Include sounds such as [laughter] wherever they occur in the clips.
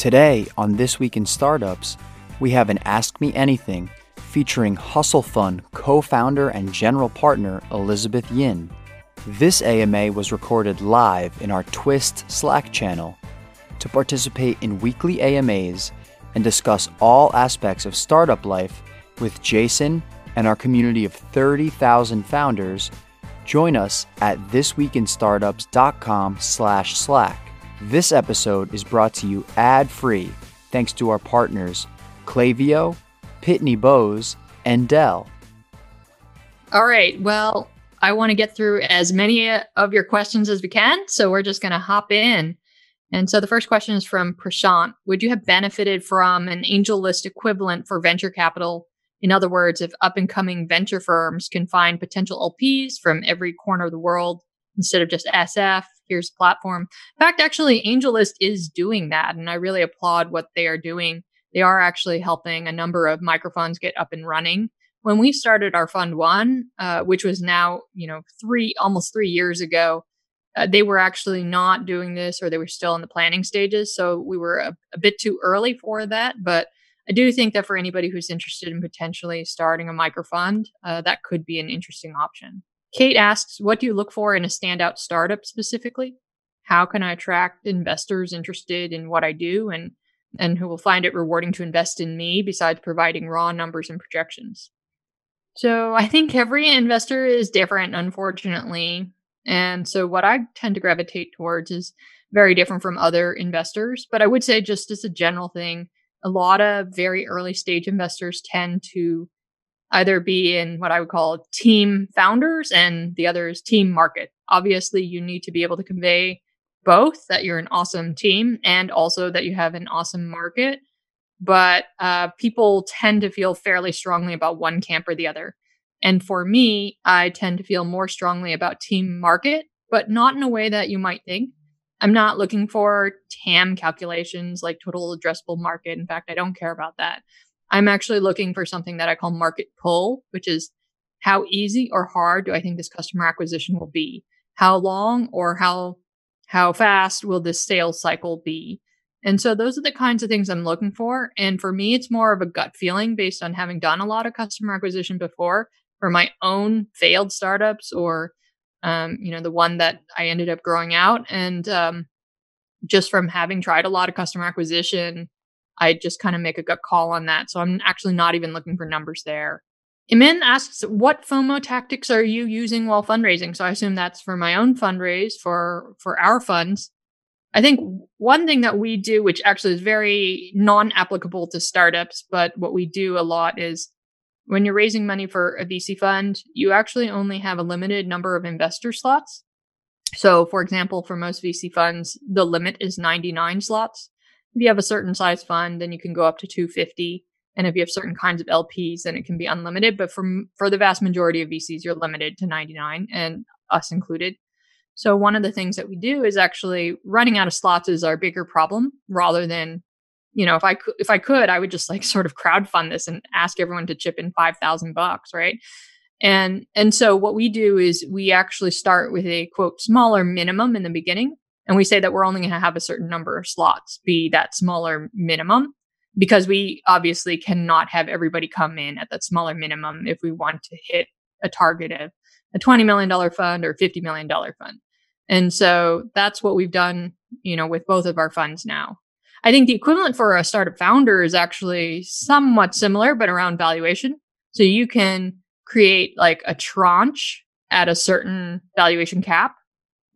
Today, on This Week in Startups, we have an Ask Me Anything featuring Hustle Fund co founder and general partner Elizabeth Yin. This AMA was recorded live in our Twist Slack channel. To participate in weekly AMAs and discuss all aspects of startup life with Jason and our community of 30,000 founders, join us at thisweekinstartups.com slash slack. This episode is brought to you ad-free thanks to our partners Klaviyo, Pitney Bowes, and Dell. All right. Well, I want to get through as many uh, of your questions as we can. So we're just going to hop in. And so the first question is from Prashant. Would you have benefited from an AngelList equivalent for venture capital? In other words, if up and coming venture firms can find potential LPs from every corner of the world instead of just SF, here's platform. In fact, actually, AngelList is doing that, and I really applaud what they are doing. They are actually helping a number of microfunds get up and running. When we started our fund one, uh, which was now you know three almost three years ago, uh, they were actually not doing this, or they were still in the planning stages. So we were a, a bit too early for that, but. I do think that for anybody who's interested in potentially starting a microfund, uh, that could be an interesting option. Kate asks, what do you look for in a standout startup specifically? How can I attract investors interested in what I do and and who will find it rewarding to invest in me besides providing raw numbers and projections? So I think every investor is different, unfortunately. And so what I tend to gravitate towards is very different from other investors. But I would say, just as a general thing, a lot of very early stage investors tend to either be in what I would call team founders and the other is team market. Obviously, you need to be able to convey both that you're an awesome team and also that you have an awesome market. But uh, people tend to feel fairly strongly about one camp or the other. And for me, I tend to feel more strongly about team market, but not in a way that you might think. I'm not looking for TAM calculations like total addressable market. In fact, I don't care about that. I'm actually looking for something that I call market pull, which is how easy or hard do I think this customer acquisition will be? How long or how how fast will this sales cycle be? And so those are the kinds of things I'm looking for. And for me, it's more of a gut feeling based on having done a lot of customer acquisition before for my own failed startups or, um, you know, the one that I ended up growing out. And um, just from having tried a lot of customer acquisition I just kind of make a gut call on that. So I'm actually not even looking for numbers there. Imin asks, what FOMO tactics are you using while fundraising? So I assume that's for my own fundraise for for our funds. I think one thing that we do, which actually is very non-applicable to startups, but what we do a lot is when you're raising money for a VC fund, you actually only have a limited number of investor slots. So, for example, for most VC funds, the limit is 99 slots. If you have a certain size fund, then you can go up to 250. And if you have certain kinds of LPs, then it can be unlimited. But for, for the vast majority of VCs, you're limited to 99 and us included. So one of the things that we do is actually running out of slots is our bigger problem rather than, you know, if I could, if I could, I would just like sort of crowd fund this and ask everyone to chip in 5,000 bucks. Right. And, and so what we do is we actually start with a quote smaller minimum in the beginning and we say that we're only going to have a certain number of slots be that smaller minimum because we obviously cannot have everybody come in at that smaller minimum if we want to hit a target of a $20 million fund or $50 million fund. And so that's what we've done, you know, with both of our funds now. I think the equivalent for a startup founder is actually somewhat similar, but around valuation. So you can create like a tranche at a certain valuation cap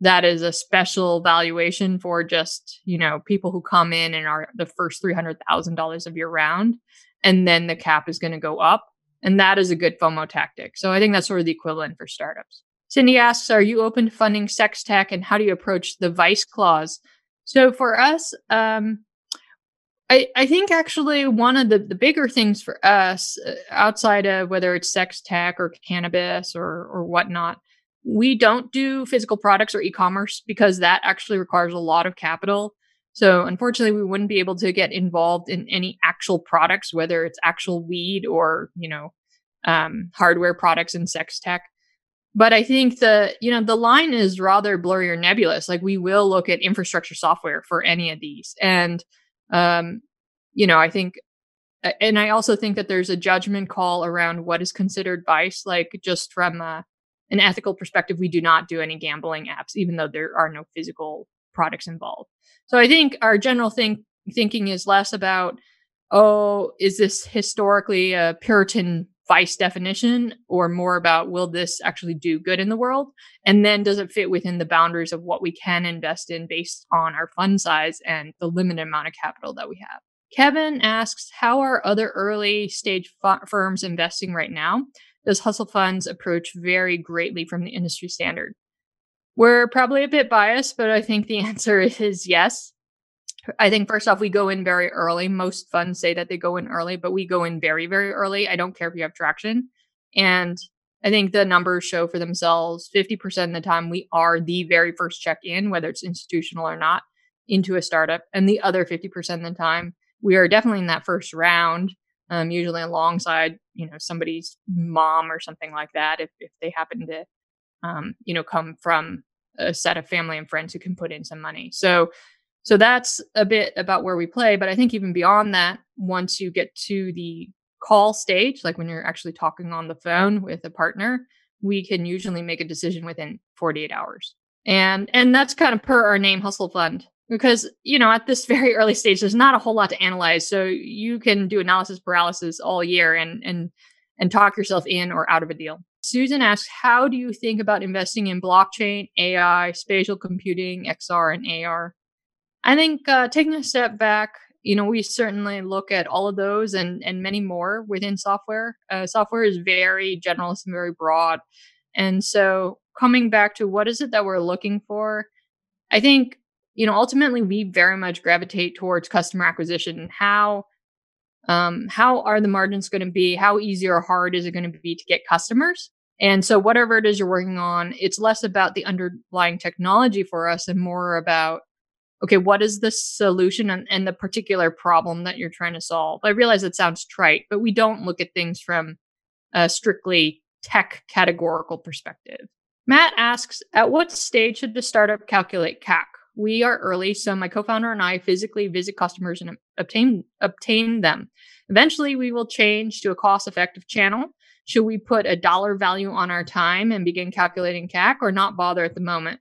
that is a special valuation for just you know people who come in and are the first $300000 of your round and then the cap is going to go up. And that is a good fomo tactic. So i think that's sort of the equivalent for startups. Cindy asks are you open to funding sex tech and how do you approach the vice clause? So for us um, I, I think actually one of the, the bigger things for us uh, outside of whether it's sex tech or cannabis or or whatnot we don't do physical products or e-commerce because that actually requires a lot of capital. So unfortunately, we wouldn't be able to get involved in any actual products, whether it's actual weed or you know um, hardware products and sex tech. But I think the you know the line is rather blurry or nebulous. Like we will look at infrastructure software for any of these, and Um, you know, I think, and I also think that there's a judgment call around what is considered vice. Like just from an ethical perspective, we do not do any gambling apps, even though there are no physical products involved. So I think our general think thinking is less about, oh, is this historically a Puritan vice definition or more about will this actually do good in the world? And then does it fit within the boundaries of what we can invest in based on our fund size and the limited amount of capital that we have? Kevin asks, how are other early stage f- firms investing right now? Does Hustle Funds approach vary greatly from the industry standard? We're probably a bit biased, but I think the [laughs] answer is yes. I think first off, we go in very early. Most funds say that they go in early, but we go in very, very early. I don't care if you have traction. And I think the numbers show for themselves 50% of the time we are the very first check in, whether it's institutional or not, into a startup. And the other 50% of the time, we are definitely in that first round, um, usually alongside, you know, somebody's mom or something like that, if, if they happen to, um, you know, come from a set of family and friends who can put in some money. So so that's a bit about where we play. But I think even beyond that, once you get to the call stage, like when you're actually talking on the phone with a partner, we can usually make a decision within 48 hours. And and that's kind of per our name Hustle Fund. Because, you know, at this very early stage, there's not a whole lot to analyze. So you can do analysis paralysis all year and and and talk yourself in or out of a deal. Susan asks, how do you think about investing in blockchain, AI, spatial computing, XR, and AR? I think uh, taking a step back, you know, we certainly look at all of those and and many more within software. Uh, software is very generalist and very broad, and so coming back to what is it that we're looking for, I think you know ultimately we very much gravitate towards customer acquisition. How um, how are the margins going to be? How easy or hard is it going to be to get customers? And so, whatever it is you're working on, it's less about the underlying technology for us and more about okay, what is the solution and, and, the particular problem that you're trying to solve? I realize it sounds trite, but we don't look at things from a strictly tech categorical perspective. Matt asks, at what stage should the startup calculate CAC? We are early, so my co-founder and I physically visit customers and obtain obtain them. Eventually, we will change to a cost-effective channel. Should we put a dollar value on our time and begin calculating CAC, or not bother at the moment?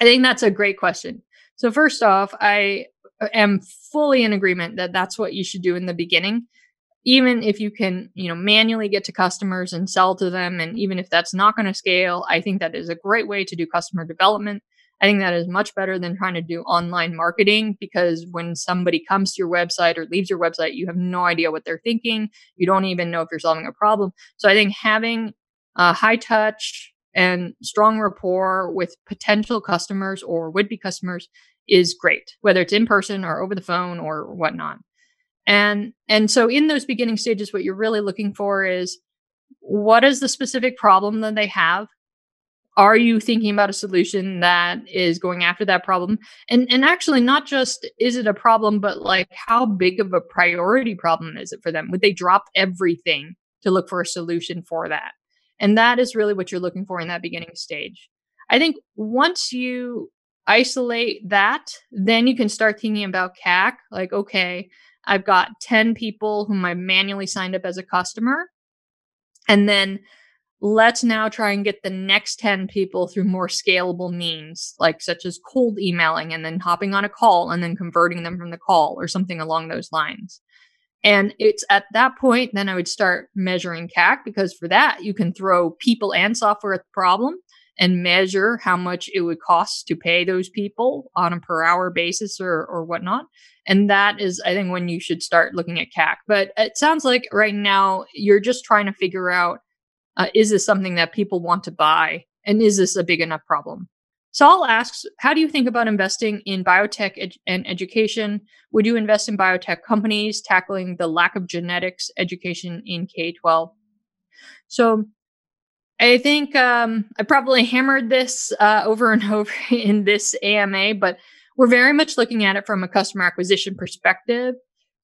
I think that's a great question. So first off, I uh, am fully in agreement that that's what you should do in the beginning. Even if you can, you know, manually get to customers and sell to them and even if that's not going to scale, I think that is a great way to do customer development. I think that is much better than trying to do online marketing because when somebody comes to your website or leaves your website, you have no idea what they're thinking. You don't even know if you're solving a problem. So I think having a high touch and strong rapport with potential customers or would be customers is great, whether it's in person or over the phone or whatnot. And and so in those beginning stages, what you're really looking for is what is the specific problem that they have? Are you thinking about a solution that is going after that problem? And and actually not just is it a problem, but like how big of a priority problem is it for them? Would they drop everything to look for a solution for that? And that is really what you're looking for in that beginning stage. I think once you isolate that, then you can start thinking about CAC. Like, okay, I've got 10 people whom I manually signed up as a customer. And then let's now try and get the next 10 people through more scalable means, like such as cold emailing and then hopping on a call and then converting them from the call or something along those lines. And it's at that point, then I would start measuring CAC because for that, you can throw people and software at the problem and measure how much it would cost to pay those people on a per hour basis or, or whatnot. And that is, I think, when you should start looking at CAC. But it sounds like right now you're just trying to figure out uh, is this something that people want to buy? And is this a big enough problem? Saul asks, how do you think about investing in biotech ed- and education? Would you invest in biotech companies tackling the lack of genetics education in K 12? So I think um, I probably hammered this uh, over and [laughs] over in this AMA, but we're very much looking at it from a customer acquisition perspective.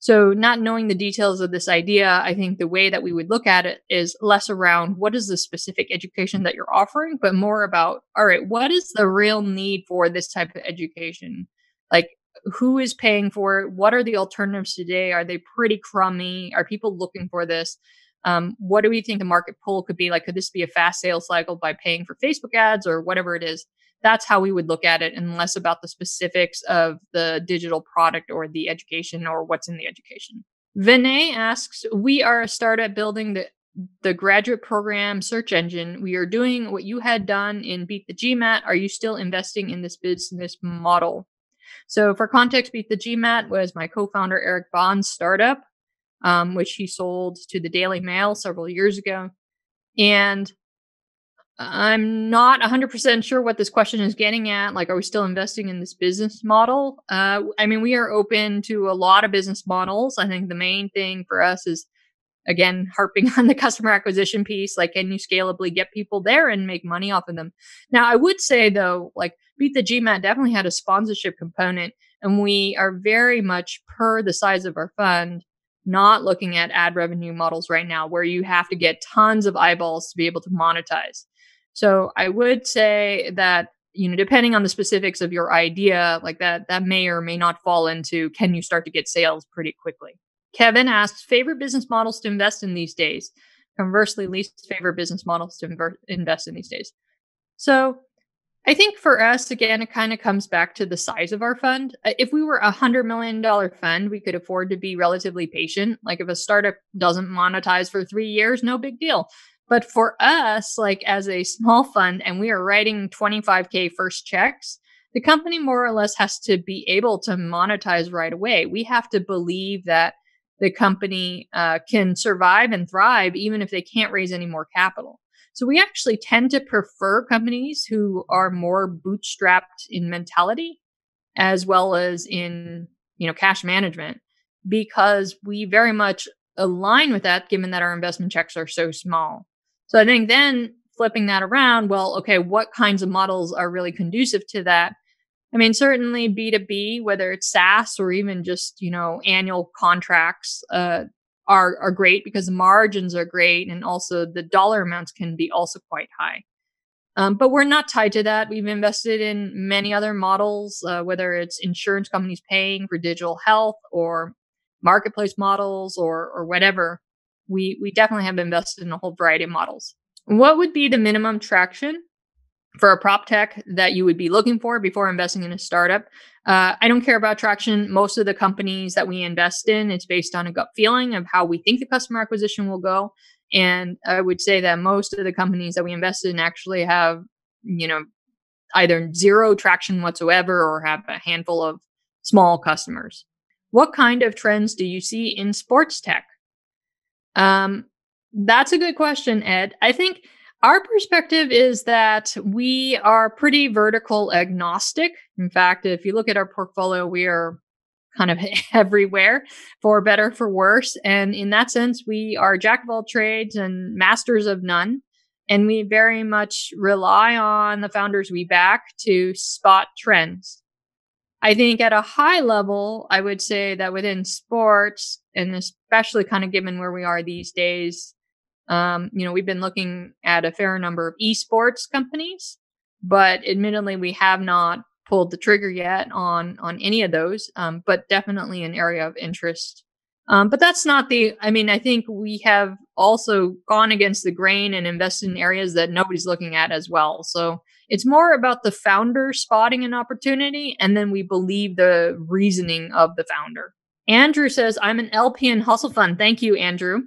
So, not knowing the details of this idea, I think the way that we would look at it is less around what is the specific education that you're offering, but more about, all right, what is the real need for this type of education? Like, who is paying for it? What are the alternatives today? Are they pretty crummy? Are people looking for this? Um, what do we think the market pull could be like? Could this be a fast sales cycle by paying for Facebook ads or whatever it is? That's how we would look at it, and less about the specifics of the digital product or the education or what's in the education. Vinay asks, We are a startup building the the graduate program search engine. We are doing what you had done in Beat the GMAT. Are you still investing in this business model? So, for context, Beat the GMAT was my co founder Eric Bahn's startup, um, which he sold to the Daily Mail several years ago. And I'm not 100% sure what this question is getting at. Like, are we still investing in this business model? Uh, I mean, we are open to a lot of business models. I think the main thing for us is, again, harping [laughs] on the customer acquisition piece. Like, can you scalably get people there and make money off of them? Now, I would say, though, like, Beat the GMAT definitely had a sponsorship component, and we are very much per the size of our fund not looking at ad revenue models right now where you have to get tons of eyeballs to be able to monetize. So I would say that you know depending on the specifics of your idea like that that may or may not fall into can you start to get sales pretty quickly. Kevin asks favorite business models to invest in these days. Conversely, least favorite business models to inver- invest in these days. So I think for us, again, it kind of comes back to the size of our fund. If we were a hundred million dollar fund, we could afford to be relatively patient. Like if a startup doesn't monetize for three years, no big deal. But for us, like as a small fund, and we are writing 25K first checks, the company more or less has to be able to monetize right away. We have to believe that the company uh, can survive and thrive even if they can't raise any more capital. So we actually tend to prefer companies who are more bootstrapped in mentality as well as in, you know, cash management because we very much align with that given that our investment checks are so small. So I think then flipping that around, well, okay, what kinds of models are really conducive to that? I mean, certainly B2B, whether it's SaaS or even just, you know, annual contracts, uh, are, are great because margins are great and also the dollar amounts can be also quite high. Um, but we're not tied to that. We've invested in many other models, uh, whether it's insurance companies paying for digital health or marketplace models or, or whatever we we definitely have invested in a whole variety of models. What would be the minimum traction for a prop tech that you would be looking for before investing in a startup? Uh, I don't care about traction. Most of the companies that we invest in, it's based on a gut feeling of how we think the customer acquisition will go. And I would say that most of the companies that we invest in actually have, you know, either zero traction whatsoever or have a handful of small customers. What kind of trends do you see in sports tech? Um, that's a good question, Ed. I think our perspective is that we are pretty vertical agnostic. In fact, if you look at our portfolio, we are kind of [laughs] everywhere for better, for worse. And in that sense, we are jack of all trades and masters of none. And we very much rely on the founders we back to spot trends. I think at a high level, I would say that within sports, and especially kind of given where we are these days, um, you know, we've been looking at a fair number of esports companies, but admittedly, we have not pulled the trigger yet on on any of those. Um, but definitely an area of interest. Um, but that's not the. I mean, I think we have also gone against the grain and invested in areas that nobody's looking at as well. So it's more about the founder spotting an opportunity and then we believe the reasoning of the founder. Andrew says, I'm an LP in Hustle Fund. Thank you, Andrew.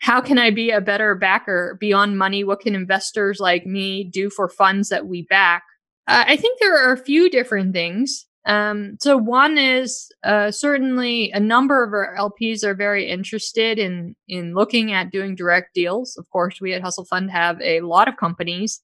How can I be a better backer beyond money? What can investors like me do for funds that we back? Uh, I think there are a few different things. Um, so one is uh, certainly a number of our LPs are very interested in in looking at doing direct deals. Of course, we at Hustle Fund have a lot of companies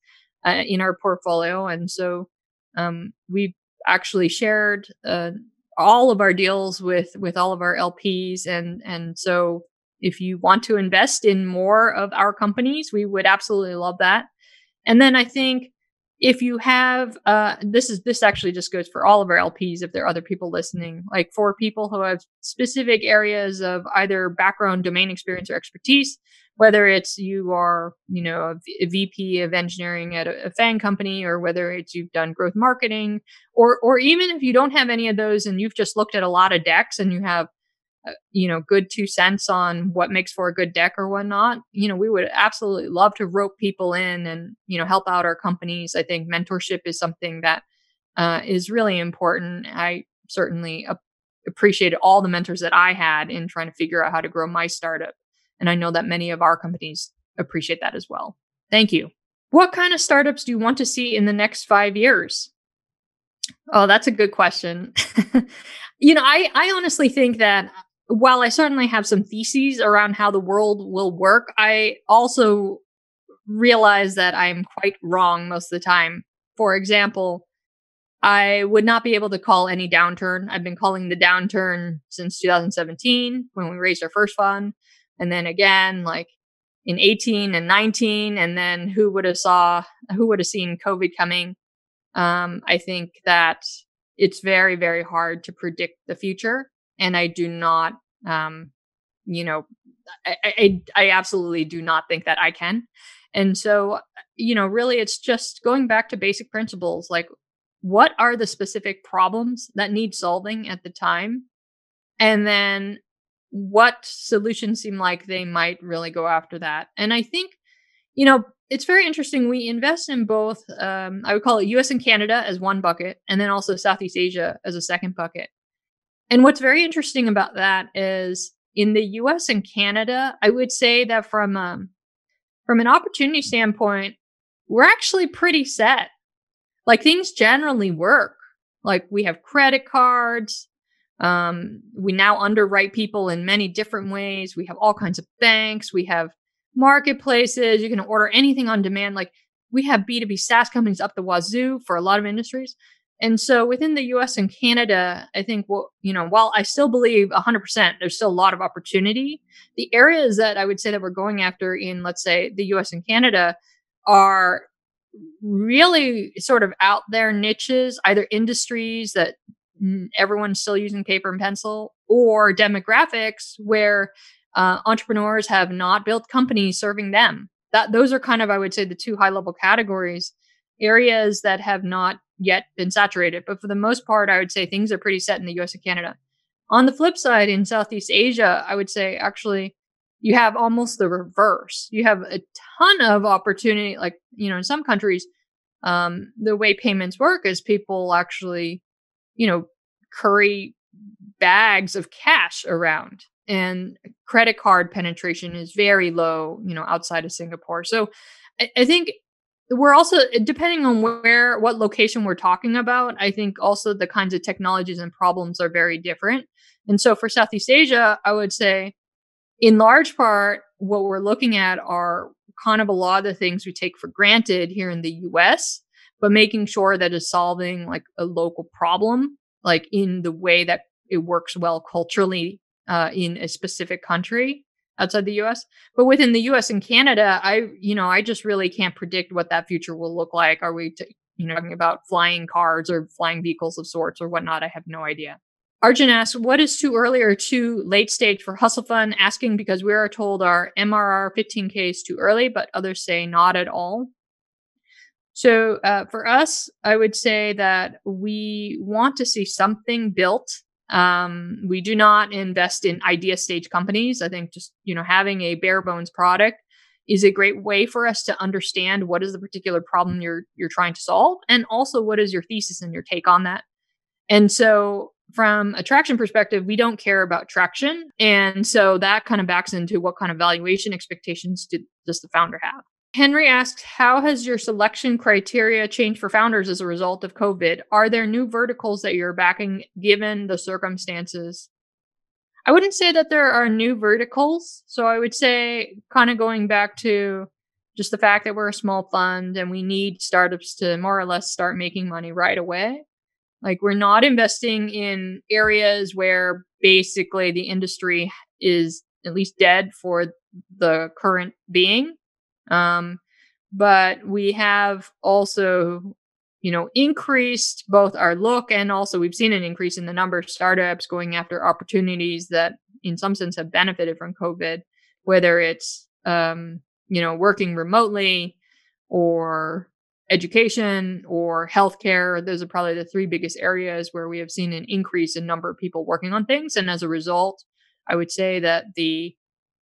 uh, in our portfolio. And so um, we've actually shared uh, all of our deals with with all of our LPs, and and so if you want to invest in more of our companies, we would absolutely love that. And then I think if you have uh this is this actually just goes for all of our lps if there are other people listening like for people who have specific areas of either background domain experience or expertise whether it's you are you know a, vp of engineering at a, a FAANG company or whether it's you've done growth marketing or or even if you don't have any of those and you've just looked at a lot of decks and you have you know, good two cents on what makes for a good deck or whatnot, you know, we would absolutely love to rope people in and, you know, help out our companies. I think mentorship is something that uh, is really important. I certainly ap- appreciated all the mentors that I had in trying to figure out how to grow my startup. And I know that many of our companies appreciate that as well. Thank you. What kind of startups do you want to see in the next five years? Oh, that's a good question. [laughs] you know, I, I honestly think that while I certainly have some theses around how the world will work, I also realize that I'm quite wrong most of the time. For example, I would not be able to call any downturn. I've been calling the downturn since 2017 when we raised our first fund. And then again, like in 18 and 19. And then who would have saw, who would have seen COVID coming? Um, I think that it's very, very hard to predict the future and I do not, um, you know, I, I, I absolutely do not think that I can. And so, you know, really, it's just going back to basic principles like what are the specific problems that need solving at the time? And then what solutions seem like they might really go after that. And I think, you know, it's very interesting. We invest in both, um, I would call it US and Canada as one bucket, and then also Southeast Asia as a second bucket. And what's very interesting about that is in the US and Canada, I would say that from um, from an opportunity standpoint, we're actually pretty set. Like things generally work. Like we have credit cards. Um, we now underwrite people in many different ways. We have all kinds of banks. We have marketplaces. You can order anything on demand. Like we have B2B SaaS companies up the wazoo for a lot of industries. And so within the US and Canada, I think, well, you know, while I still believe 100% there's still a lot of opportunity, the areas that I would say that we're going after in, let's say, the US and Canada are really sort of out there niches, either industries that everyone's still using paper and pencil or demographics where uh, entrepreneurs have not built companies serving them. That those are kind of, I would say, the two high level categories areas that have not yet been saturated. But for the most part, I would say things are pretty set in the US and Canada. On the flip side, in Southeast Asia, I would say actually you have almost the reverse. You have a ton of opportunity. Like, you know, in some countries, um, the way payments work is people actually, you know, curry bags of cash around and credit card penetration is very low, you know, outside of Singapore. So I, I think we're also depending on where what location we're talking about i think also the kinds of technologies and problems are very different. And so for southeast asia i would say in large part what we're looking at are kind of a lot of the things we take for granted here in the us but making sure that it's solving like a local problem like in the way that it works well culturally uh, in a specific country outside the US. But within the US and Canada, I, you know, I just really can't predict what that future will look like. Are we, t- you know, talking about flying cars or flying vehicles of sorts or whatnot? I have no idea. Arjun asks, what is too early or too late stage for Hustle Fund? Asking because we are told our MRR 15K is too early, but others say not at all. So uh, for us, I would say that we want to see something built um, we do not invest in idea stage companies. I think just, you know, having a bare bones product is a great way for us to understand what is the particular problem you're you're trying to solve and also what is your thesis and your take on that. And so from a traction perspective, we don't care about traction. And so that kind of backs into what kind of valuation expectations does the founder have? Henry asks, How has your selection criteria changed for founders as a result of COVID? Are there new verticals that you're backing given the circumstances? I wouldn't say that there are new verticals. So I would say, kind of going back to just the fact that we're a small fund and we need startups to more or less start making money right away. Like, we're not investing in areas where basically the industry is at least dead for the current being um, but we have also you know, increased both our look and also we've seen an increase in the number of startups going after opportunities that in some sense have benefited from COVID, whether it's, um, you know, working remotely or education or healthcare. Those are probably the three biggest areas where we have seen an increase in number of people working on things. And as a result, I would say that the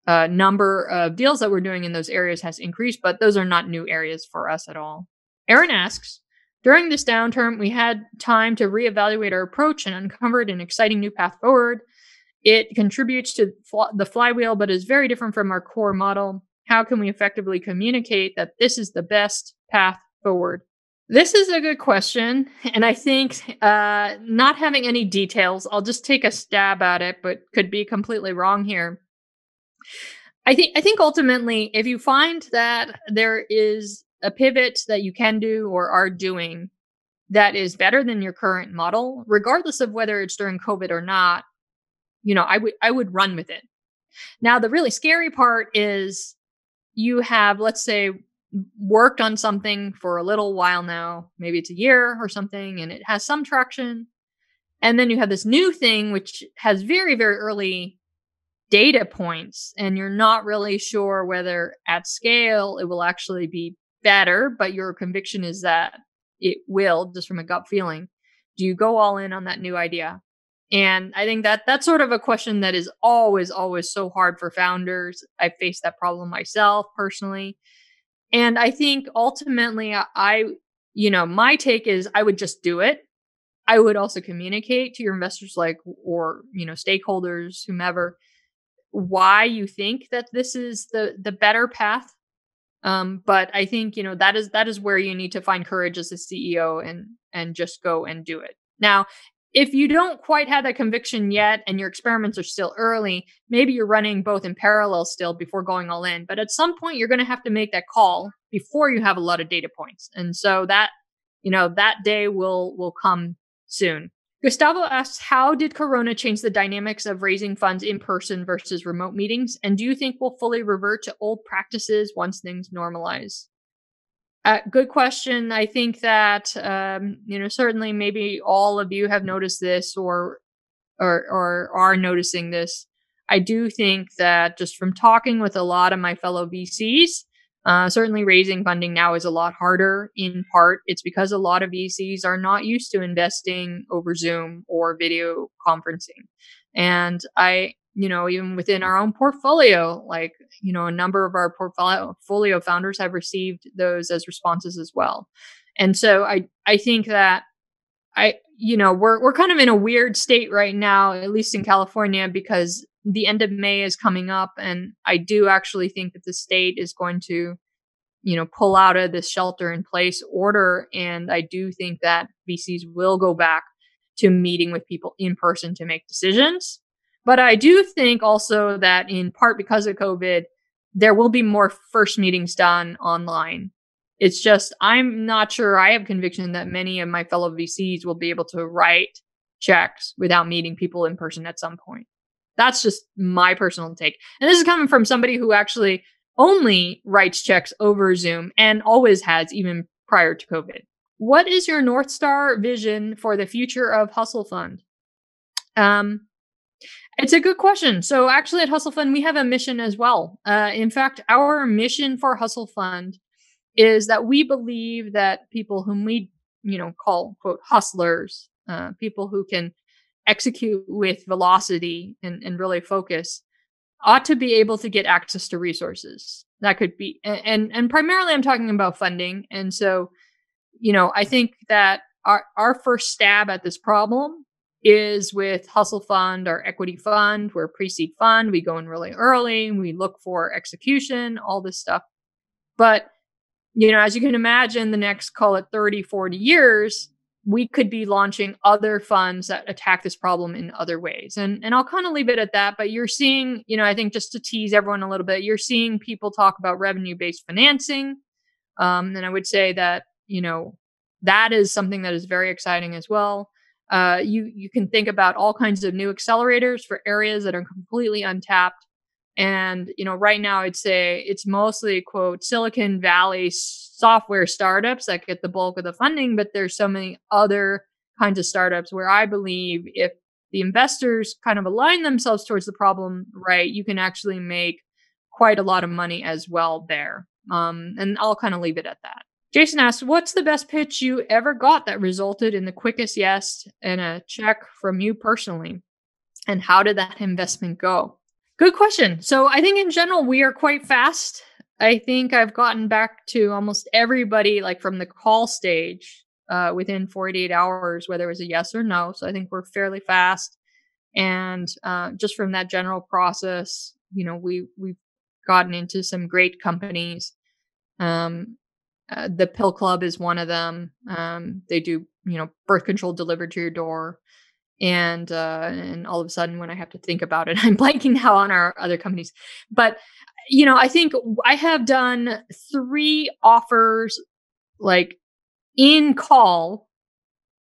uh, number of deals that we're doing in those areas has increased, but those are not new areas for us at all. Aaron asks, during this downturn, we had time to reevaluate our approach and uncovered an exciting new path forward. It contributes to the flywheel, but is very different from our core model. How can we effectively communicate that this is the best path forward? This is a good question. And I think uh, not having any details, I'll just take a stab at it, but could be completely wrong here. I think I think ultimately, if you find that there is a pivot that you can do or are doing that is better than your current model, regardless of whether it's during COVID or not, you know, I would I would run with it. Now, the really scary part is you have, let's say, worked on something for a little while now, maybe it's a year or something, and it has some traction. And then you have this new thing which has very, very early data points, and you're not really sure whether at scale it will actually be better, but your conviction is that it will, just from a gut feeling. Do you go all in on that new idea? And I think that that's sort of a question that is always, always so hard for founders. I faced that problem myself personally. And I think ultimately, I, you know, my take is I would just do it. I would also communicate to your investors, like, or, you know, stakeholders, whomever, why you think that this is the the better path um, but I think you know that is that is where you need to find courage as a CEO and and just go and do it. Now, if you don't quite have that conviction yet and your experiments are still early, maybe you're running both in parallel still before going all in. But at some point, you're going to have to make that call before you have a lot of data points. And so that, you know, that day will will come soon. Gustavo asks, how did Corona change the dynamics of raising funds in person versus remote meetings? And do you think we'll fully revert to old practices once things normalize? Uh, good question. I think that, um, you know, certainly maybe all of you have noticed this or, or, or are noticing this. I do think that just from talking with a lot of my fellow VCs, uh, certainly, raising funding now is a lot harder. In part, it's because a lot of VCs are not used to investing over Zoom or video conferencing. And I, you know, even within our own portfolio, like, you know, a number of our portfolio founders have received those as responses as well. And so I, I think that I, you know, we're, we're kind of in a weird state right now, at least in California, because the end of May is coming up, and I do actually think that the state is going to, you know, pull out of this shelter in place order. And I do think that VCs will go back to meeting with people in person to make decisions. But I do think also that in part because of COVID, there will be more first meetings done online. It's just, I'm not sure I have conviction that many of my fellow VCs will be able to write checks without meeting people in person at some point. That's just my personal take. And this is coming from somebody who actually only writes checks over Zoom and always has, even prior to COVID. What is your North Star vision for the future of Hustle Fund? Um, it's a good question. So, actually, at Hustle Fund, we have a mission as well. Uh, in fact, our mission for Hustle Fund is that we believe that people whom we, you know, call quote hustlers, uh, people who can execute with velocity and, and really focus ought to be able to get access to resources. That could be and and primarily i'm talking about funding. And so you know i think that our our first stab at this problem is with hustle fund our equity fund. We're pre-seed fund. We go in really early. We look for execution all this stuff. But you know as you can imagine the next call it 30 40 years we could be launching other funds that attack this problem in other ways. And and I'll kind of leave it at that, but you're seeing, you know, I think just to tease everyone a little bit, you're seeing people talk about revenue-based financing. Um, and I would say that, you know, that is something that is very exciting as well. Uh, you you can think about all kinds of new accelerators for areas that are completely untapped. And, you know, right now I'd say it's mostly quote Silicon Valley software startups that get the bulk of the funding, but there's so many other kinds of startups where I believe if the investors kind of align themselves towards the problem, right, you can actually make quite a lot of money as well there. Um, and I'll kind of leave it at that. Jason asks, what's the best pitch you ever got that resulted in the quickest yes and a check from you personally? And how did that investment go? Good question. So I think in general, we are quite fast. I think I've gotten back to almost everybody, like from the call stage, uh, within 48 hours, whether it was a yes or no. So I think we're fairly fast. And uh, just from that general process, you know, we we've gotten into some great companies. Um, uh, the Pill Club is one of them. Um, they do, you know, birth control delivered to your door. And uh, and all of a sudden, when I have to think about it, [laughs] I'm blanking now on our other companies. But you know, I think I have done three offers, like in call,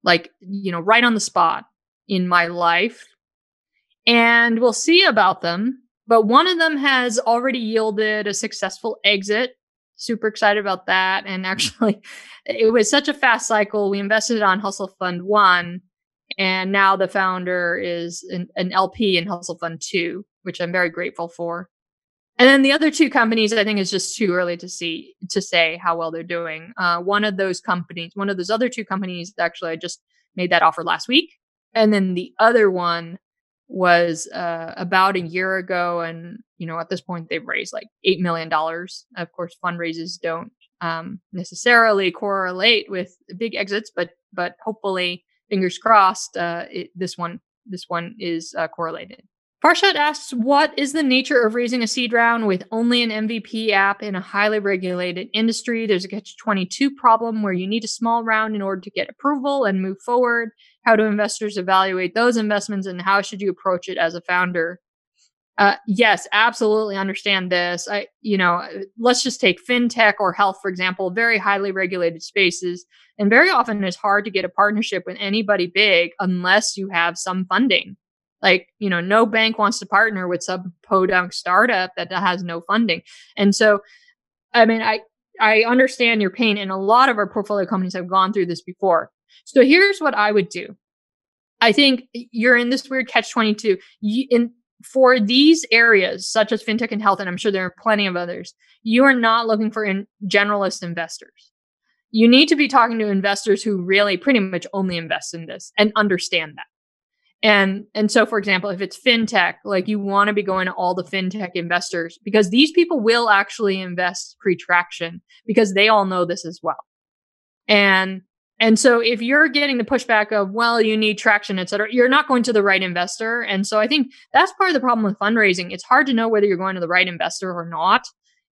like you know, right on the spot in my life, and we'll see about them. But one of them has already yielded a successful exit super excited about that. And [laughs] actually, it was such a fast cycle. We invested on Hustle Fund One, and now the founder is an, an, LP in Hustle Fund Two, which I'm very grateful for. And then the other two companies, I think, is just too early to see to say how well they're doing. Uh, one of those companies, one of those other two companies, actually, I just made that offer last week, and then the other one was uh, about a year ago, and you know at this point they've raised like eight million dollars. Of course, fundraisers don't um, necessarily correlate with big exits, but but hopefully, fingers crossed, uh, it, this one this one is uh, correlated. Farshad asks, what is the nature of raising a seed round with only an MVP app in a highly regulated industry? There's a catch 22 problem where you need a small round in order to get approval and move forward. How do investors evaluate those investments and how should you approach it as a founder? Uh, yes, absolutely understand this. I, you know, let's just take fintech or health, for example, very highly regulated spaces. And very often it's hard to get a partnership with anybody big unless you have some funding. Like, you know, no bank wants to partner with some podunk startup that has no funding. And so, I mean, I, I understand your pain and a lot of our portfolio companies have gone through this before. So here's what I would do. I think you're in this weird catch 22. in, for these areas, such as fintech and health, and I'm sure there are plenty of others, you are not looking for in, generalist investors. You need to be talking to investors who really pretty much only invest in this and understand that. And and so for example, if it's fintech, like you want to be going to all the fintech investors because these people will actually invest pre-traction because they all know this as well. And and so if you're getting the pushback of, well, you need traction, et cetera, you're not going to the right investor. And so I think that's part of the problem with fundraising. It's hard to know whether you're going to the right investor or not.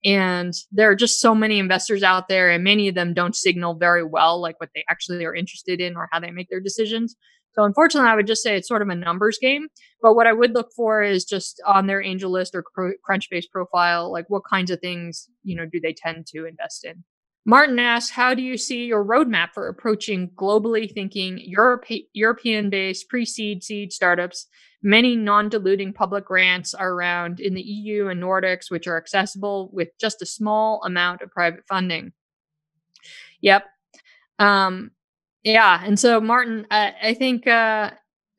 And there are just so many investors out there, and many of them don't signal very well, like what they actually are interested in or how they make their decisions. So unfortunately, I would just say it's sort of a numbers game. But what I would look for is just on their AngelList or Crunchbase profile, like what kinds of things, you know, do they tend to invest in? Martin asks, how do you see your roadmap for approaching globally thinking Europe- European based pre seed seed startups? Many non diluting public grants are around in the EU and Nordics, which are accessible with just a small amount of private funding. Yep. Um, yeah. And so, Martin, I, I think, uh,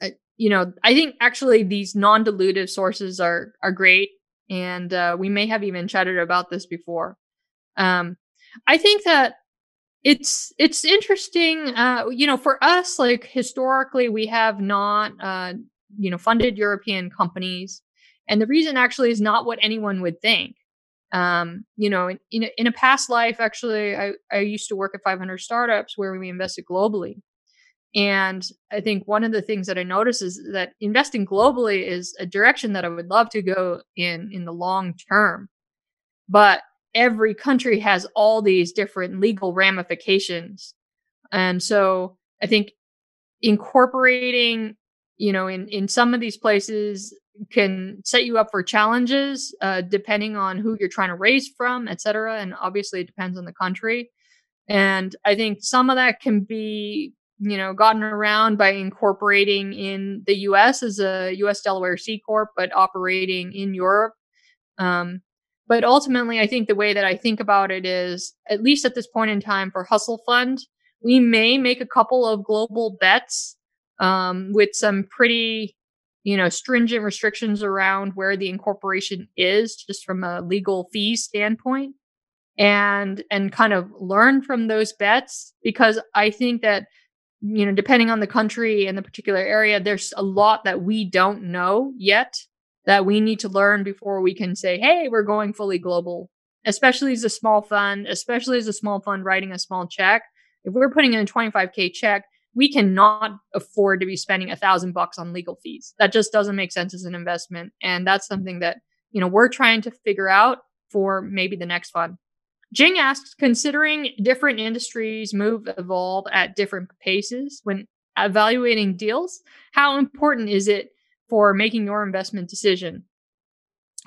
uh, you know, I think actually these non dilutive sources are, are great. And uh, we may have even chatted about this before. Um, I think that it's it's interesting uh you know for us like historically we have not uh you know funded european companies and the reason actually is not what anyone would think um you know in, in, a, in a past life actually i i used to work at 500 startups where we invested globally and i think one of the things that i notice is that investing globally is a direction that i would love to go in in the long term but every country has all these different legal ramifications. And so I think incorporating, you know, in, in some of these places can set you up for challenges, uh, depending on who you're trying to raise from, et cetera. And obviously it depends on the country. And I think some of that can be, you know, gotten around by incorporating in the US as a US Delaware C Corp, but operating in Europe Um, but ultimately, I think the way that I think about it is, at least at this point in time for Hustle Fund, we may make a couple of global bets um, with some pretty, you know, stringent restrictions around where the incorporation is, just from a legal fee standpoint, and and kind of learn from those bets because I think that you know, depending on the country and the particular area, there's a lot that we don't know yet that we need to learn before we can say, hey, we're going fully global, especially as a small fund, especially as a small fund writing a small check. If we're putting in a 25K check, we cannot afford to be spending a thousand bucks on legal fees. That just doesn't make sense as an investment. And that's something that, you know, we're trying to figure out for maybe the next fund. Jing asks, considering different industries move, evolve at different paces when evaluating deals, how important is it for making your investment decision?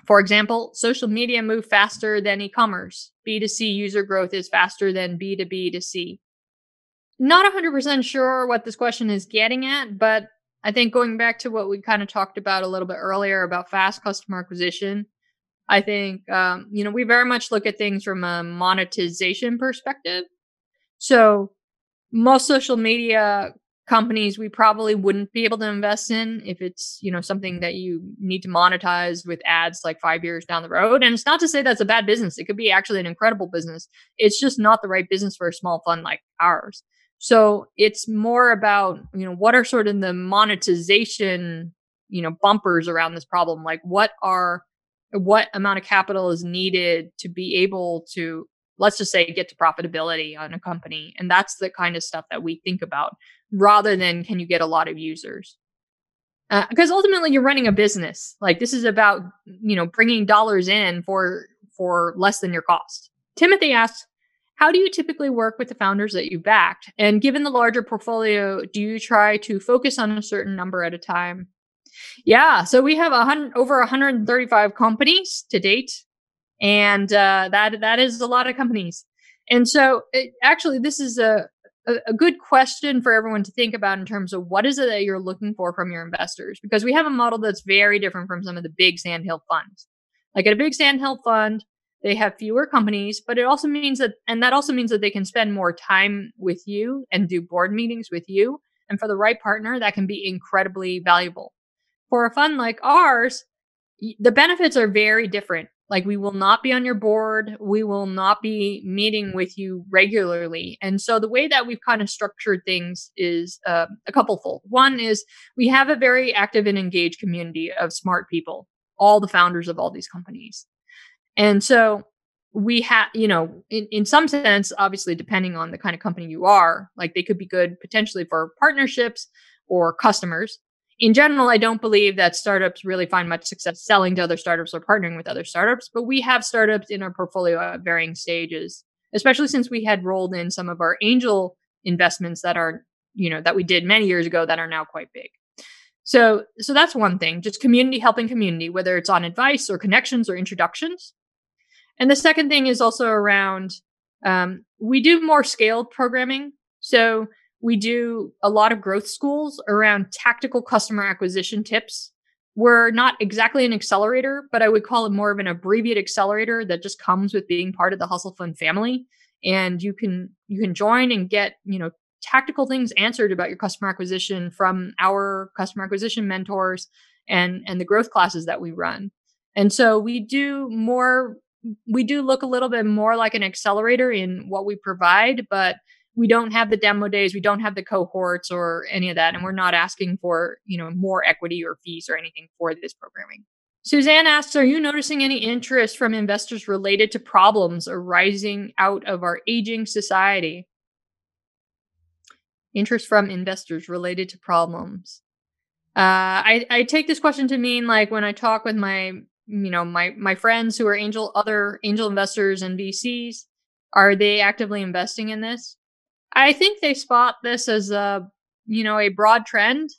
For example, social media move faster than e-commerce. B2C user growth is faster than B2B to C. Not 100% sure what this question is getting at, but I think going back to what we kind of talked about a little bit earlier about fast customer acquisition, I think, um, you know, we very much look at things from a monetization perspective. So most social media companies we probably wouldn't be able to invest in if it's you know something that you need to monetize with ads like five years down the road. And it's not to say that's a bad business. It could be actually an incredible business. It's just not the right business for a small fund like ours so it's more about you know what are sort of the monetization you know bumpers around this problem? Like what are what amount of capital is needed to be able to let's just say get to profitability on a company and that's the kind of stuff that we think about rather than can you get a lot of users. Because uh, ultimately you're running a business. Like this is about you know bringing dollars in for for less than your cost. Timothy asks how do you typically work with the founders that you backed and given the larger portfolio do you try to focus on a certain number at a time yeah, so we have a hundred over 135 companies to date, and uh, that that is a lot of companies. And so, it, actually, this is a, a a good question for everyone to think about in terms of what is it that you're looking for from your investors, because we have a model that's very different from some of the big Sand Hill funds. Like at a big Sand Hill fund, they have fewer companies, but it also means that, and that also means that they can spend more time with you and do board meetings with you. And for the right partner, that can be incredibly valuable. For a fund like ours, the benefits are very different. Like we will not be on your board. We will not be meeting with you regularly. And so the way that we've kind of structured things is uh, a couple fold. One is we have a very active and engaged community of smart people, all the founders of all these companies. And so we have, you know, in, in some sense, obviously, depending on the kind of company you are, like they could be good potentially for partnerships or customers in general, I don't believe that startups really find much success selling to other startups or partnering with other startups, but we have startups in our portfolio at varying stages, especially since we had rolled in some of our angel investments that are, you know, that we did many years ago that are now quite big. So, so that's one thing, just community helping community, whether it's on advice or connections or introductions. And the second thing is also around, um, we do more scaled programming. So we do a lot of growth schools around tactical customer acquisition tips. We're not exactly an accelerator, but I would call it more of an abbreviated accelerator that just comes with being part of the Hustle Fund family. And you can you can join and get, you know, tactical things answered about your customer acquisition from our customer acquisition mentors and and the growth classes that we run. And so we do more we do look a little bit more like an accelerator in what we provide, but we don't have the demo days we don't have the cohorts or any of that and we're not asking for you know more equity or fees or anything for this programming. Suzanne asks are you noticing any interest from investors related to problems arising out of our aging society? Interest from investors related to problems. Uh, I, I take this question to mean like when i talk with my you know my my friends who are angel other angel investors and vcs are they actively investing in this I think they spot this as a, you know, a broad trend.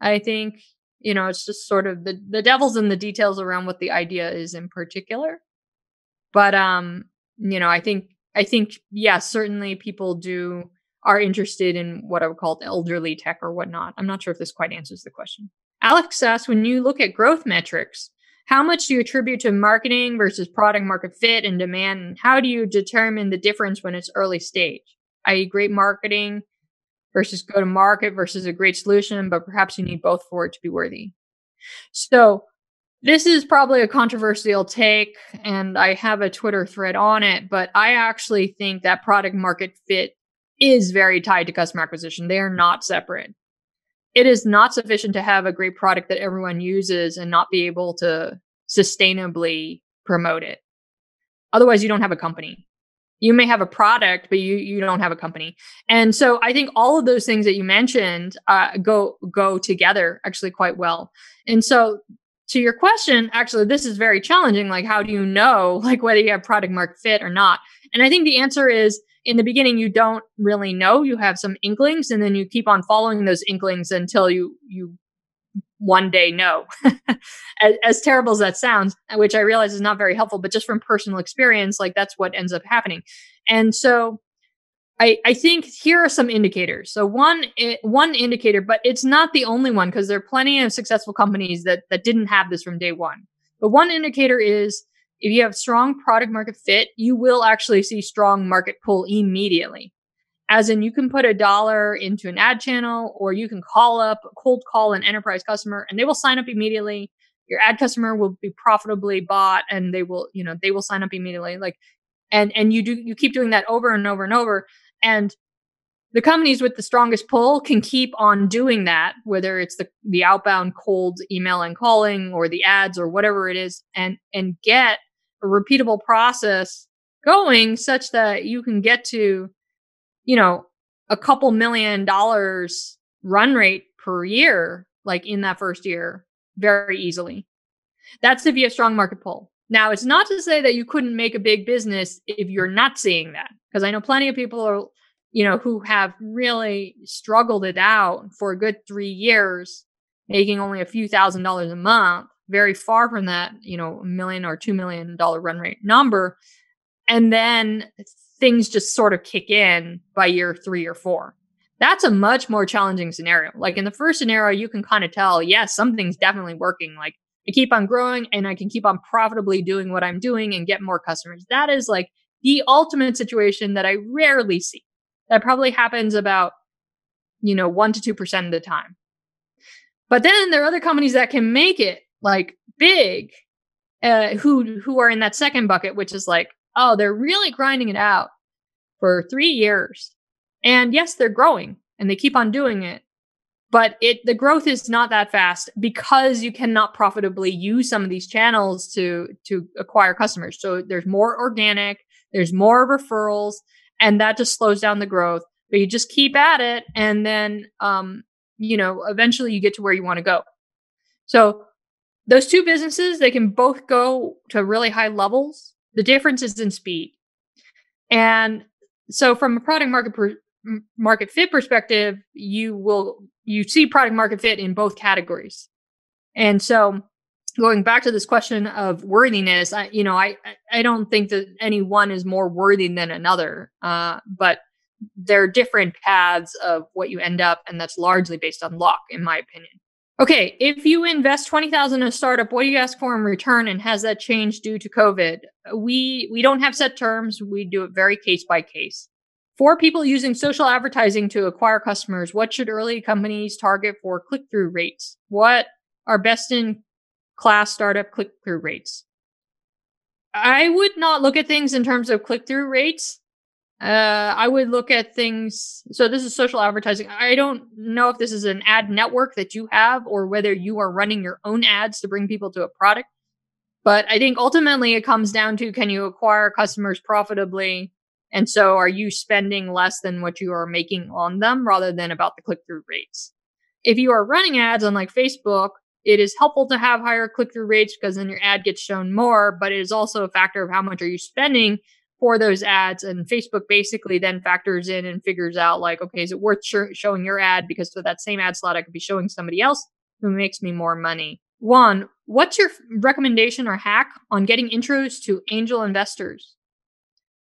I think, you know, it's just sort of the, the devil's in the details around what the idea is in particular. But, um, you know, I think, I think, yeah, certainly people do are interested in what I would call elderly tech or whatnot. I'm not sure if this quite answers the question. Alex asks, when you look at growth metrics, How much do you attribute to marketing versus product market fit and demand? And how do you determine the difference when it's early stage? I.e., great marketing versus go to market versus a great solution, but perhaps you need both for it to be worthy. So this is probably a controversial take, and I have a Twitter thread on it, but I actually think that product market fit is very tied to customer acquisition. They are not separate. It is not sufficient to have a great product that everyone uses and not be able to sustainably promote it. Otherwise, you don't have a company. You may have a product, but you you don't have a company. And so I think all of those things that you mentioned uh, go go together actually quite well. And so to your question, actually, this is very challenging. Like, how do you know [laughs] like whether you have product market fit or not? And I think the answer is in the beginning you don't really know you have some inklings and then you keep on following those inklings until you you one day know [laughs] as, as, terrible as that sounds which i realize is not very helpful but just from personal experience like that's what ends up happening and so I, I think here are some indicators. So one eh, one indicator, but it's not the only one because there are plenty of successful companies that that didn't have this from day one. But one indicator is if you have strong product market fit, you will actually see strong market pull immediately. As in, you can put a dollar into an ad channel or you can call up, cold call an enterprise customer and they will sign up immediately. Your ad customer will be profitably bought and they will, you know, they will sign up immediately. Like, and, and you do, you keep doing that over and over and over. And the companies with the strongest pull can keep on doing that, whether it's the, the outbound cold email and calling or the ads or whatever it is, and, and get a repeatable process going such that you can get to, you know, a couple million dollars run rate per year, like in that first year, very easily. That's if you have strong market pull. Now, it's not to say that you couldn't make a big business if you're not seeing that, because I know plenty of people are, you know, who have really struggled it out for a good three years, making only a few thousand dollars a month very far from that, you know, million or two million dollar run rate number. And then things just sort of kick in by year three or four. That's a much more challenging scenario. Like in the first scenario, you can kind of tell, yes, something's definitely working. Like I keep on growing and I can keep on profitably doing what I'm doing and get more customers. That is like the ultimate situation that I rarely see. That probably happens about, you know, one to 2% of the time. But then there are other companies that can make it like big uh, who who are in that second bucket, which is like, oh, they're really grinding it out for three years, and yes, they're growing and they keep on doing it, but it the growth is not that fast because you cannot profitably use some of these channels to to acquire customers. So there's more organic, there's more referrals, and that just slows down the growth. But you just keep at it, and then um, you know, eventually you get to where you want to go. So those two businesses, they can both go to really high levels. The difference is in speed. And so from a product market per, market fit perspective, you will you see product market fit in both categories. And so going back to this question of worthiness, I you know, I I don't think that any one is more worthy than another. Uh, but there are different paths of what you end up, and that's largely based on luck, in my opinion. Okay, if you invest 20,000 in a startup, what do you ask for in return and has that changed due to COVID? We we don't have set terms. We do it very case by case. For people using social advertising to acquire customers, what should early companies target for click-through rates? What are best in class startup click-through rates? I would not look at things in terms of click-through rates. Uh, I would look at things. So this is social advertising. I don't know if this is an ad network that you have or whether you are running your own ads to bring people to a product. But I think ultimately it comes down to can you acquire customers profitably? And so are you spending less than what you are making on them rather than about the click through rates? If you are running ads on like Facebook, it is helpful to have higher click through rates because then your ad gets shown more, but it is also a factor of how much are you spending for those ads and facebook basically then factors in and figures out like okay is it worth sh- showing your ad? Because for that same ad slot i could be showing somebody else who makes me more money. One what's your recommendation or hack on getting intros to angel investors?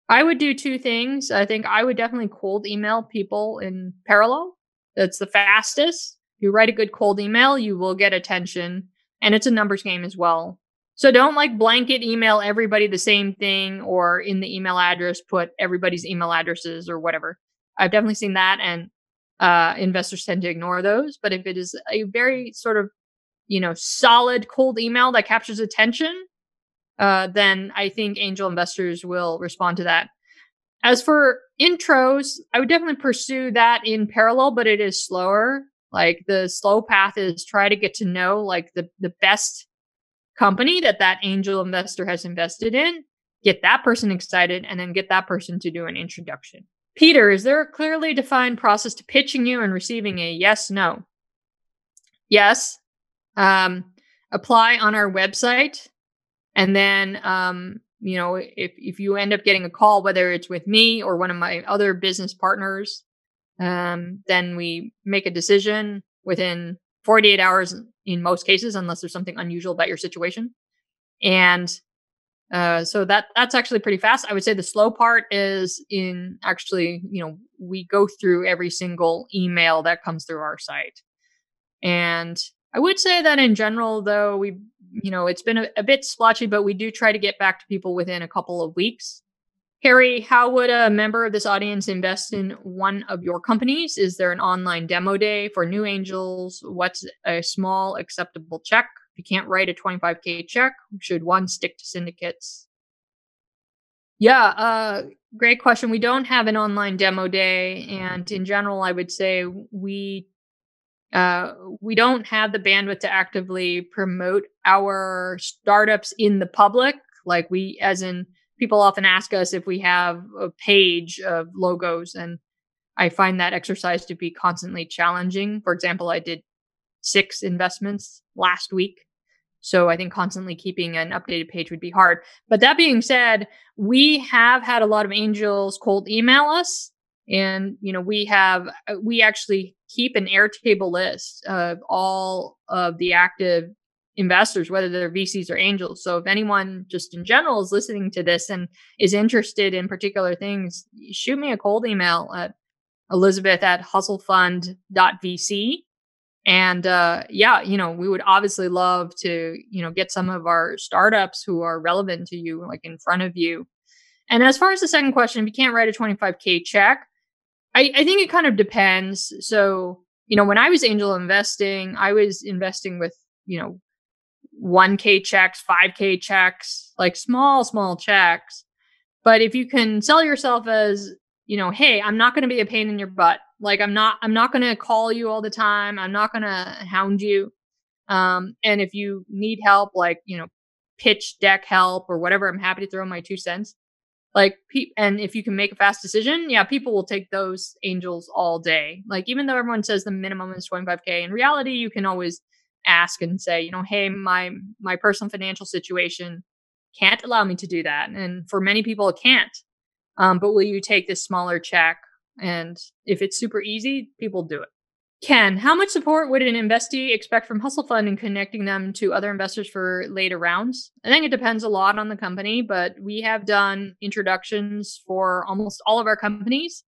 I would do two things. I think i would definitely cold email people in parallel. That's the fastest. You write a good cold email you will get attention. And it's a numbers game as well So don't like blanket email everybody the same thing or in the email address put everybody's email addresses or whatever. I've definitely seen that and uh, investors tend to ignore those. But if it is a very sort of, you know, solid cold email that captures attention, uh, then I think angel investors will respond to that. As for intros, I would definitely pursue that in parallel, but it is slower. Like the slow path is try to get to know like the the best company that that angel investor has invested in, get that person excited, and then get that person to do an introduction. Peter, is there a clearly defined process to pitching you and receiving a yes, no? Yes. Um, apply on our website. And then, um, you know, if, if you end up getting a call, whether it's with me or one of my other business partners, um, then we make a decision within 48 hours in most cases, unless there's something unusual about your situation. And uh, so that that's actually pretty fast. I would say the slow part is in actually, you know, we go through every single email that comes through our site. And I would say that in general, though, we, you know, it's been a, a bit splotchy, but we do try to get back to people within a couple of weeks. Harry, how would a member of this audience invest in one of your companies? Is there an online demo day for new angels? What's a small acceptable check? If you can't write a 25K check, should one stick to syndicates? Yeah, uh, great question. We don't have an online demo day. And in general, I would say we uh, we don't have the bandwidth to actively promote our startups in the public. Like we, as in, people often ask us if we have a page of logos and I find that exercise to be constantly challenging. For example, I did six investments last week. So I think constantly keeping an updated page would be hard. But that being said, we have had a lot of angels cold email us and you know we have uh, we actually keep an airtable list of all of the active investors, whether they're VCs or angels. So if anyone just in general is listening to this and is interested in particular things, shoot me a cold email at elizabeth at hustlefund.vc. And uh, yeah, you know, we would obviously love to, you know, get some of our startups who are relevant to you, like in front of you. And as far as the second question, if you can't write a 25K check, I, I think it kind of depends. So, you know, when I was angel investing, I was investing with, you know, 1K checks, 5K checks, like small, small checks. But if you can sell yourself as, you know, hey, I'm not going to be a pain in your butt. Like I'm not, I'm not going to call you all the time. I'm not going to hound you. Um, and if you need help, like, you know, pitch deck help or whatever, I'm happy to throw my two cents. Like, and if you can make a fast decision, yeah, people will take those angels all day. Like, even though everyone says the minimum is 25K, in reality, you can always ask and say, you know, hey, my my personal financial situation can't allow me to do that, and for many people, it can't. Um, but will you take this smaller check? And if it's super easy, people do it. Ken, how much support would an investee expect from Hustle Fund in connecting them to other investors for later rounds? I think it depends a lot on the company, but we have done introductions for almost all of our companies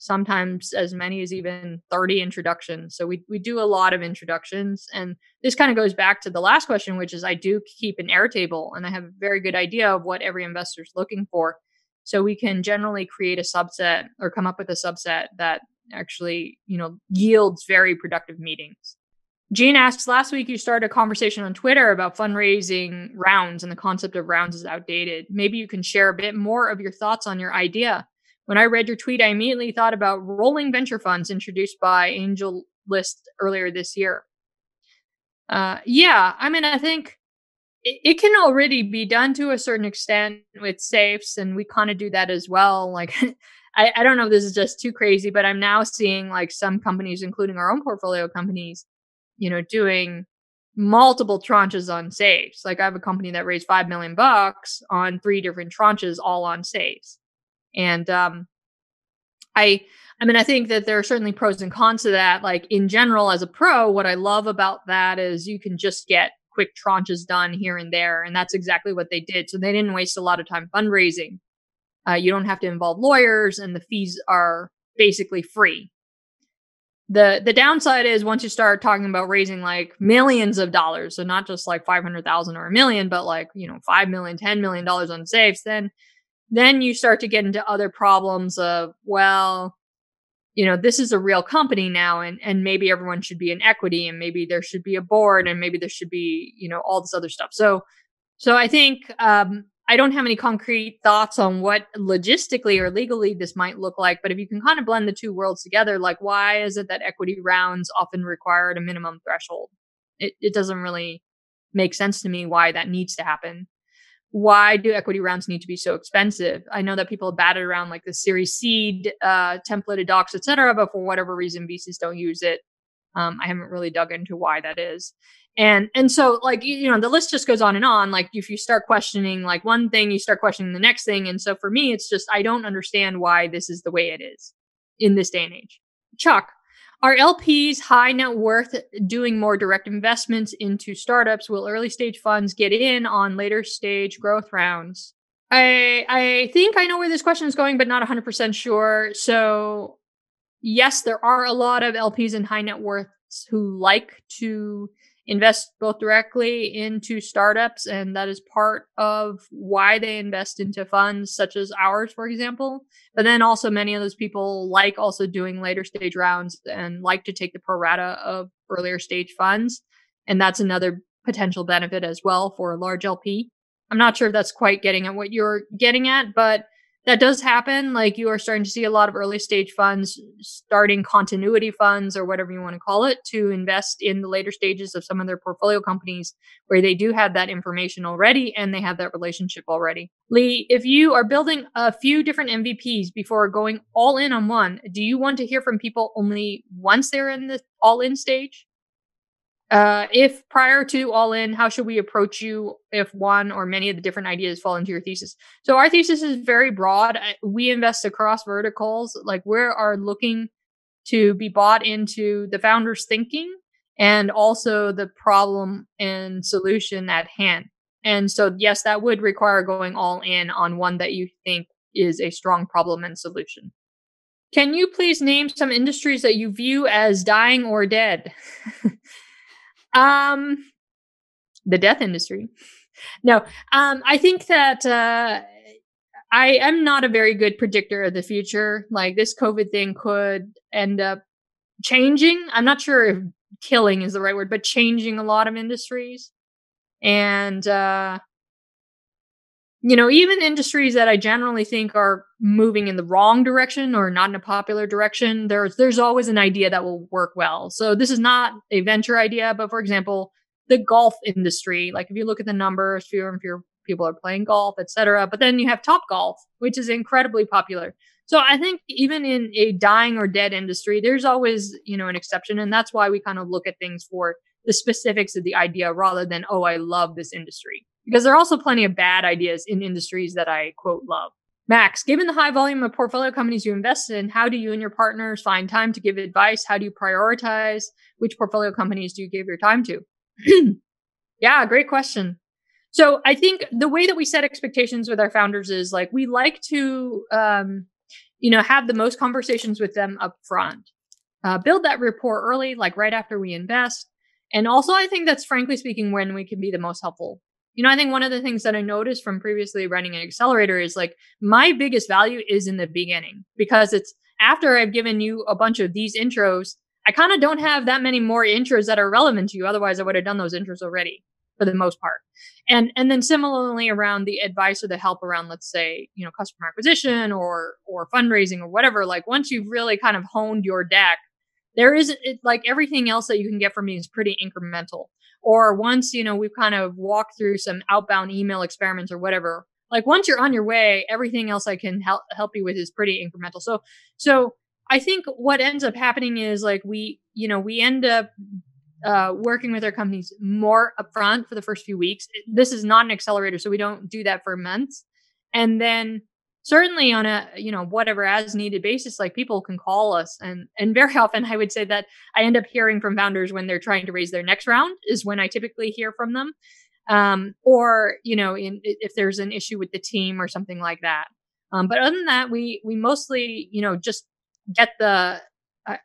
sometimes as many as even 30 introductions. So we, we do a lot of introductions. And this kind of goes back to the last question, which is I do keep an Airtable and I have a very good idea of what every investor is looking for. So we can generally create a subset or come up with a subset that actually, you know, yields very productive meetings. Gene asks, last week you started a conversation on Twitter about fundraising rounds and the concept of rounds is outdated. Maybe you can share a bit more of your thoughts on your idea when I read your tweet, I immediately thought about rolling venture funds introduced by Angel List earlier this year. Uh, yeah, I mean, I think it, it, can already be done to a certain extent with safes, and we kind of do that as well. Like, [laughs] I, I don't know if this is just too crazy, but I'm now seeing like some companies, including our own portfolio companies, you know, doing multiple tranches on safes. Like I have a company that raised five million bucks on three different tranches, all on safes. And um, I, I mean, I think that there are certainly pros and cons to that. Like in general, as a pro, what I love about that is you can just get quick tranches done here and there, and that's exactly what they did. So they didn't waste a lot of time fundraising. Uh, you don't have to involve lawyers, and the fees are basically free. the the downside is once you start talking about raising like millions of dollars so not just like 500,000 or a million but like you know 5 million 10 million dollars on safes then then you start to get into other problems of well you know this is a real company now and and maybe everyone should be in equity and maybe there should be a board and maybe there should be you know all this other stuff so so i think um I don't have any concrete thoughts on what logistically or legally this might look like, but if you can kind of blend the two worlds together, like why is it that equity rounds often require a minimum threshold? It, it doesn't really make sense to me why that needs to happen. Why do equity rounds need to be so expensive? I know that people have batted around like the Series Seed, uh, templated docs, etc., but for whatever reason, VCs don't use it. Um, I haven't really dug into why that is and and so like you know the list just goes on and on like if you start questioning like one thing you start questioning the next thing and so for me it's just i don't understand why this is the way it is in this day and age chuck are lps high net worth doing more direct investments into startups? Will early stage funds get in on later stage growth rounds? I i think i know where this question is going but not 100% sure. So yes there are a lot of lps and high net worths who like to invest both directly into startups and that is part of why they invest into funds such as ours for example. But then also many of those people like also doing later stage rounds and like to take the pro rata of earlier stage funds. And that's another potential benefit as well for a large lp i'm not sure if that's quite getting at what you're getting at but that does happen. Like you are starting to see a lot of early stage funds starting continuity funds or whatever you want to call it to invest in the later stages of some of their portfolio companies where they do have that information already and they have that relationship already. Lee, if you are building a few different MVPs before going all in on one, do you want to hear from people only once they're in the all in stage? Uh, if prior to all in, how should we approach you if one or many of the different ideas fall into your thesis? So our thesis is very broad. We invest across verticals. Like we are looking to be bought into the founder's thinking and also the problem and solution at hand. And so, yes, that would require going all in on one that you think is a strong problem and solution. Can you please name some industries that you view as dying or dead? [laughs] Um, the death industry. No, um, I think that uh, I am not a very good predictor of the future. Like this COVID thing could end up changing. I'm not sure if killing is the right word, but changing a lot of industries. And uh, you know, even industries that I generally think are moving in the wrong direction or not in a popular direction, there's there's always an idea that will work well. So this is not a venture idea, but for example, the golf industry, like if you look at the numbers, fewer and fewer people are playing golf, etc. But then you have Topgolf, which is incredibly popular. So I think even in a dying or dead industry, there's always, you know, an exception. And that's why we kind of look at things for the specifics of the idea rather than, oh, I love this industry because there are also plenty of bad ideas in industries that I quote love. Max, given the high volume of portfolio companies you invest in, how do you and your partners find time to give advice? How do you prioritize? Which portfolio companies do you give your time to? [clears throat] yeah, great question. So I think the way that we set expectations with our founders is like we like to, um, you know, have the most conversations with them up front, uh, build that rapport early, like right after we invest. And also, I think that's frankly speaking when we can be the most helpful you know, I think one of the things that I noticed from previously running an accelerator is like my biggest value is in the beginning because it's after I've given you a bunch of these intros, I kind of don't have that many more intros that are relevant to you. Otherwise, I would have done those intros already for the most part. And and then similarly around the advice or the help around, let's say, you know, customer acquisition or or fundraising or whatever. Like once you've really kind of honed your deck, there is it, like everything else that you can get from me is pretty incremental. Or once you know we've kind of walked through some outbound email experiments or whatever like once you're on your way everything else i can help help you with is pretty incremental. So so i think what ends up happening is like we you know we end up uh, working with our companies more upfront for the first few weeks. This is not an accelerator so we don't do that for months. And then certainly on a you know whatever as needed basis like people can call us and and very [laughs] often i would say that i end up hearing from founders when they're trying to raise their next round is when i typically hear from them um, or you know in, if there's an issue with the team or something like that um, but other than that we we mostly you know just get the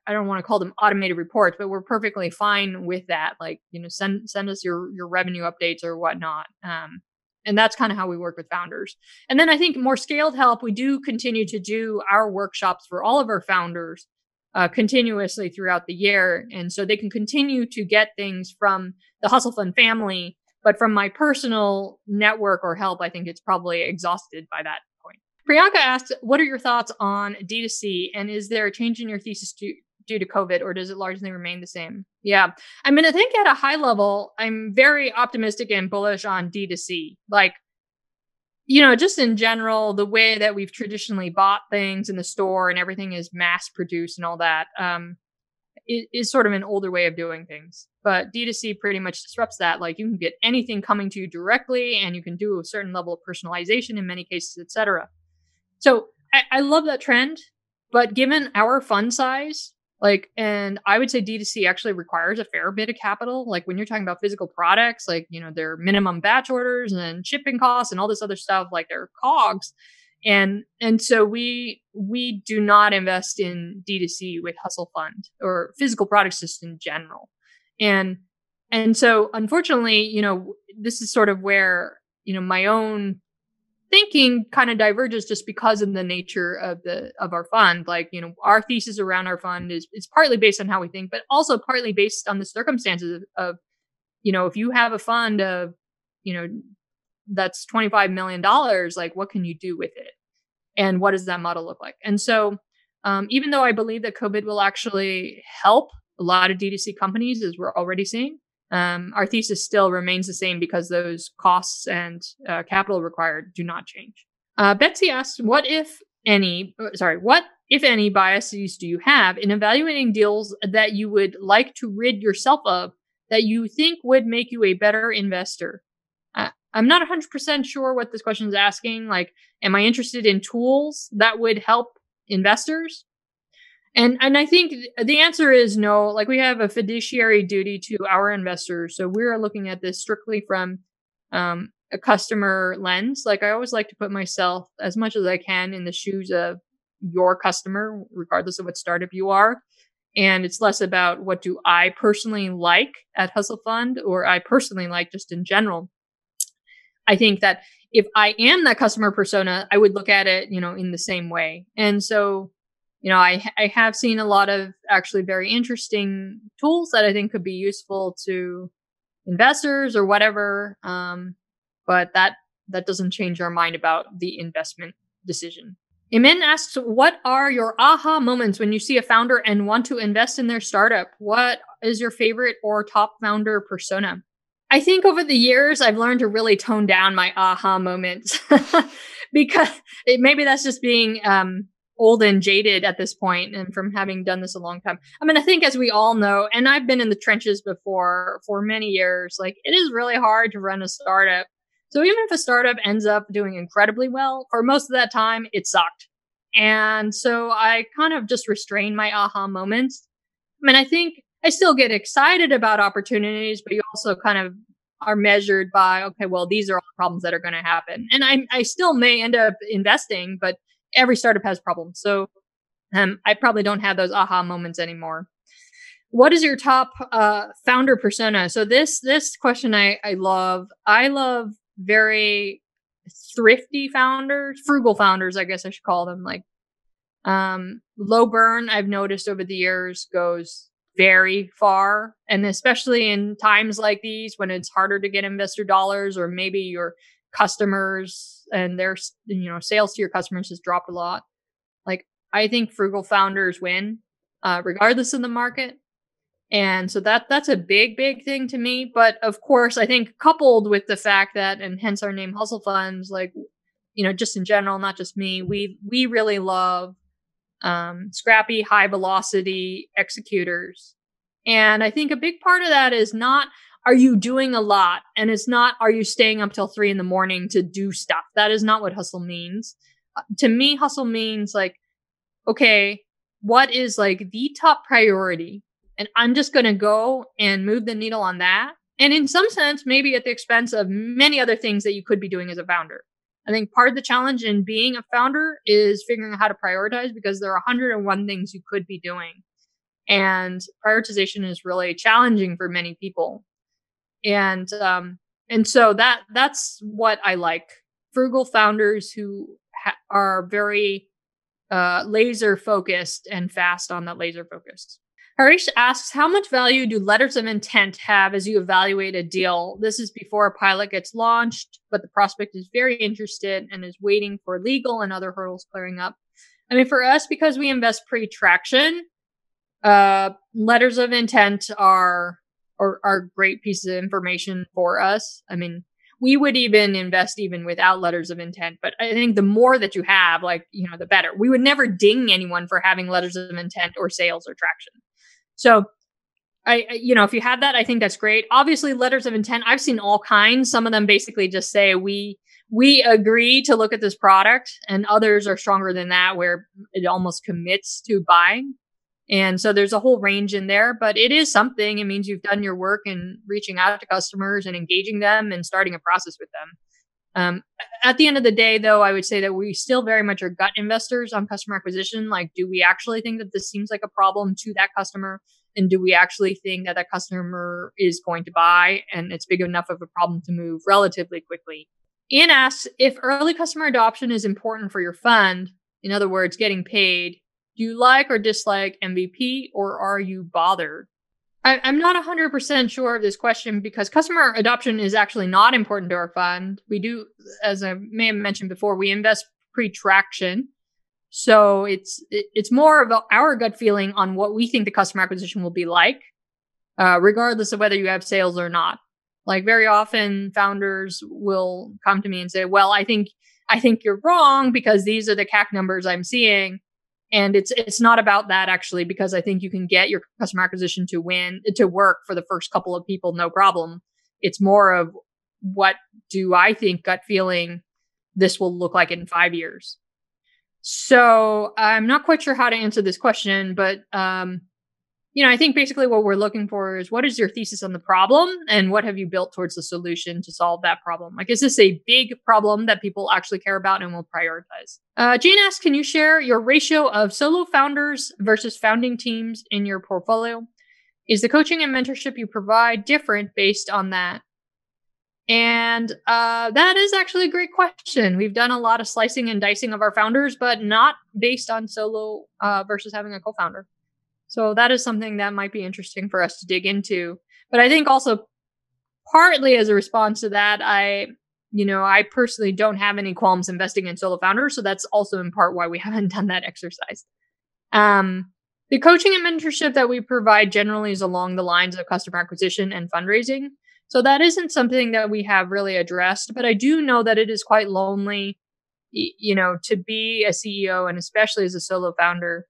I, don't want to call them automated reports, but we're perfectly fine with that. Like, you know, send send us your your revenue updates or whatnot. Um, and that's kind of how we work with founders. And then I think more scaled help, we do continue to do our workshops for all of our founders uh, continuously throughout the year. And so they can continue to get things from the Hustle Fund family. But from my personal network or help, I think it's probably exhausted by that point. Priyanka asked, What are your thoughts on D2C? And is there a change in your thesis due, due to COVID, or does it largely remain the same? Yeah. I mean, I think at a high level, I'm very optimistic and bullish on D2C. Like, you know, just in general, the way that we've traditionally bought things in the store and everything is mass produced and all that, um, is, is sort of an older way of doing things. But D2C pretty much disrupts that. Like you can get anything coming to you directly and you can do a certain level of personalization in many cases, etc. So I, I love that trend. But given our fund size, like, and I would say D2C actually requires a fair bit of capital. Like when you're talking about physical products, like, you know, their minimum batch orders and shipping costs and all this other stuff, like their cogs. And, and so we, we do not invest in D2C with Hustle Fund or physical products just in general. And, and so unfortunately, you know, this is sort of where, you know, my own thinking kind of diverges just because of the nature of the of our fund. Like you know our thesis around our fund is is partly based on how we think but also partly based on the circumstances of, of you know if you have a fund of you know that's 25 million dollars like what can you do with it? And what does that model look like? And so um, even though i believe that covid will actually help a lot of d2c companies as we're already seeing um, our thesis still remains the same because those costs and uh, capital required do not change. Uh, Betsy asks, what if any, uh, sorry, what if any biases do you have in evaluating deals that you would like to rid yourself of that you think would make you a better investor? Uh, I'm not 100% sure what this question is asking. Like, am I interested in tools that would help investors? And and I think the answer is no. Like we have a fiduciary duty to our investors, so we're looking at this strictly from um, a customer lens. Like I always like to put myself as much as I can in the shoes of your customer, regardless of what startup you are. And it's less about what do I personally like at Hustle Fund or I personally like just in general. I think that if I am that customer persona, I would look at it, you know, in the same way. And so you know, I I have seen a lot of actually very interesting tools that I think could be useful to investors or whatever. Um, but that that doesn't change our mind about the investment decision. Imin asks, what are your aha moments when you see a founder and want to invest in their startup? What is your favorite or top founder persona? I think over the years, I've learned to really tone down my aha moments [laughs] because it, maybe that's just being um, old and jaded at this point and from having done this a long time. I mean, I think as we all know, and I've been in the trenches before for many years, like it is really hard to run a startup. So even if a startup ends up doing incredibly well, for most of that time, it sucked. And so I kind of just restrain my aha moments. I mean, I think I still get excited about opportunities, but you also kind of are measured by, okay, well, these are all the problems that are going to happen. And I, I still may end up investing, but every startup has problems. So um, I probably don't have those aha moments anymore. What is your top uh, founder persona? So this this question I, I love. I love very thrifty founders, frugal founders, I guess I should call them. Like um, low burn, I've noticed over the years goes very far, and especially in times like these when it's harder to get investor dollars, or maybe your customers and their you know sales to your customers has dropped a lot. Like i think frugal founders win uh, regardless of the market. And so that that's a big big thing to me. But of course i think coupled with the fact that and hence our name hustle funds like you know just in general not just me we we really love um, scrappy high velocity executors. And i think a big part of that is not are you doing a lot? And it's not, are you staying up till three in the morning to do stuff? That is not what hustle means. Uh, to me, hustle means like, okay, what is like the top priority? And I'm just going to go and move the needle on that. And in some sense, maybe at the expense of many other things that you could be doing as a founder. I think part of the challenge in being a founder is figuring out how to prioritize because there are 101 things you could be doing. and prioritization is really challenging for many people. And um, and so that that's what I like. Frugal founders who ha- are very uh, laser focused and fast on that laser focused. Harish asks, how much value do letters of intent have as you evaluate a deal? This is before a pilot gets launched, but the prospect is very interested and is waiting for legal and other hurdles clearing up. I mean, for us, because we invest pre-traction, uh, letters of intent are, are are great pieces of information for us. I mean, we would even invest even without letters of intent. But I think the more that you have, like, you know, the better. We would never ding anyone for having letters of intent or sales or traction. So I, you know, if you have that, I think that's great. Obviously, letters of intent, I've seen all kinds. Some of them basically just say we we agree to look at this product, and others are stronger than that, where it almost commits to buying. And so there's a whole range in there, but it is something. It means you've done your work and reaching out to customers and engaging them and starting a process with them. Um, at the end of the day, though, I would say that we still very much are gut investors on customer acquisition. Like, do we actually think that this seems like a problem to that customer? And do we actually think that that customer is going to buy and it's big enough of a problem to move relatively quickly? Ian asks if early customer adoption is important for your fund, in other words, getting paid, do you like or dislike MVP or are you bothered? I, am not 100% sure of this question because customer adoption is actually not important to our fund. We do, as I may have mentioned before, we invest pre traction. So it's it's more of our gut feeling on what we think the customer acquisition will be like, uh, regardless of whether you have sales or not. Like very often, founders will come to me and say, "Well, I think I think you're wrong because these are the CAC numbers I'm seeing." And it's it's not about that actually because i think you can get your customer acquisition to win to work for the first couple of people no problem. It's more of what do i think gut feeling this will look like in 5 years. So i'm not quite sure how to answer this question but um you know, I think basically what we're looking for is what is your thesis on the problem and what have you built towards the solution to solve that problem? Like, is this a big problem that people actually care about and will prioritize? Uh, Jane asks, can you share your ratio of solo founders versus founding teams in your portfolio? Is the coaching and mentorship you provide different based on that? And uh, that is actually a great question. We've done a lot of slicing and dicing of our founders, but not based on solo uh, versus having a co founder. So that is something that might be interesting for us to dig into. But I think also partly as a response to that, I, you know, I personally don't have any qualms investing in solo founders. So that's also in part why we [laughs] haven't done that exercise. Um, the coaching and mentorship that we provide generally is along the lines of customer acquisition and fundraising. So that isn't something that we have really addressed, but I do know that it is quite lonely, you know, to be a CEO and especially as a solo founder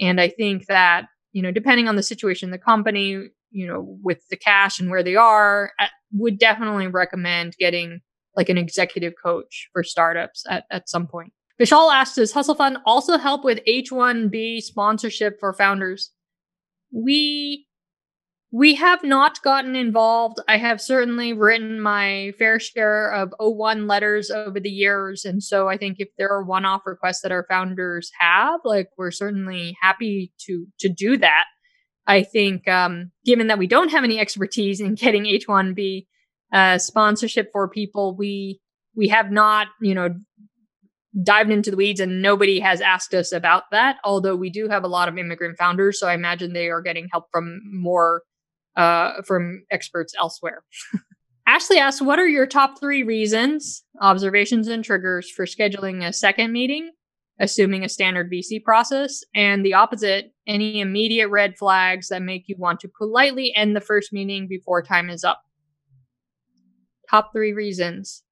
and I think that, you know, depending on the situation, the company, you know, with the cash and where they are, would definitely recommend getting like an executive coach for startups at, at some point. Vishal asked, does Hustle Fund also help with H1B sponsorship for founders? We we have not gotten involved. I have certainly written my fair share of O1 letters over the years. And so I think if there are one off requests that our founders have, like we're certainly happy to, to do that. I think, um, given that we don't have any expertise in getting H1B, uh, sponsorship for people, we, we have not, you know, dived into the weeds and nobody has asked us about that. Although we do have a lot of immigrant founders. So I imagine they are getting help from more uh, from experts elsewhere. [laughs] Ashley asks, what are your top three reasons, observations, and triggers for scheduling a second meeting, assuming a standard VC process? And the opposite, any immediate red flags that make you want to politely end the first meeting before time is up? Top three reasons.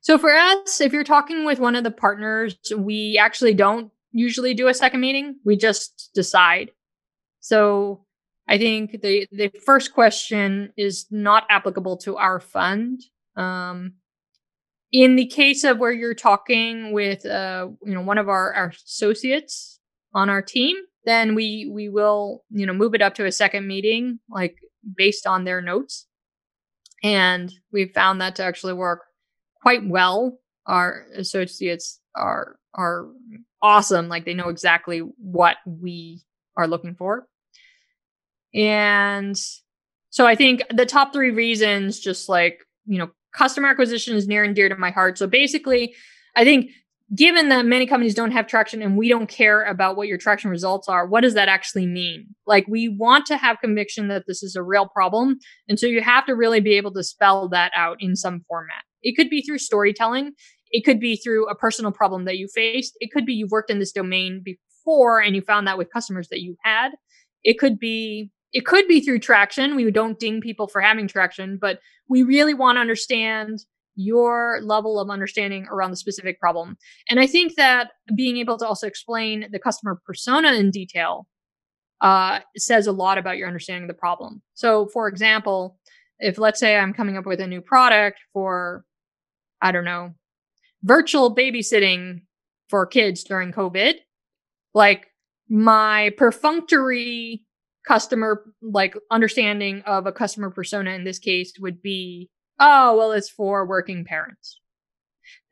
So for us, if you're talking with one of the partners, we actually don't usually do a second meeting. We just decide. So I think the the first question is not applicable to our fund. Um, in the case of where you're talking with uh, you know one of our, our associates on our team, then we we will you know move it up to a second meeting, like based on their notes, and we've found that to actually work quite well. Our associates are are awesome; like they know exactly what we are looking for. And so I think the top three reasons, just like, you know, customer acquisition is near and dear to my heart. So basically, I think given that many companies don't have traction and we don't care about what your traction results are, what does that actually mean? Like, we want to have conviction that this is a real problem. And so you have to really be able to spell that out in some format. It could be through storytelling. It could be through a personal problem that you faced. It could be you've worked in this domain before and you found that with customers that you had. It could be it could be through traction. We don't ding people for having traction, but we really want to understand your level of understanding around the specific problem. And I think that being able to also explain the customer persona in detail uh, says a lot about your understanding of the problem. So, for example, if let's say I'm coming up with a new product for, I don't know, virtual babysitting for kids during COVID, like my perfunctory customer, like understanding of a customer persona in this case would be oh, well, it's for working parents.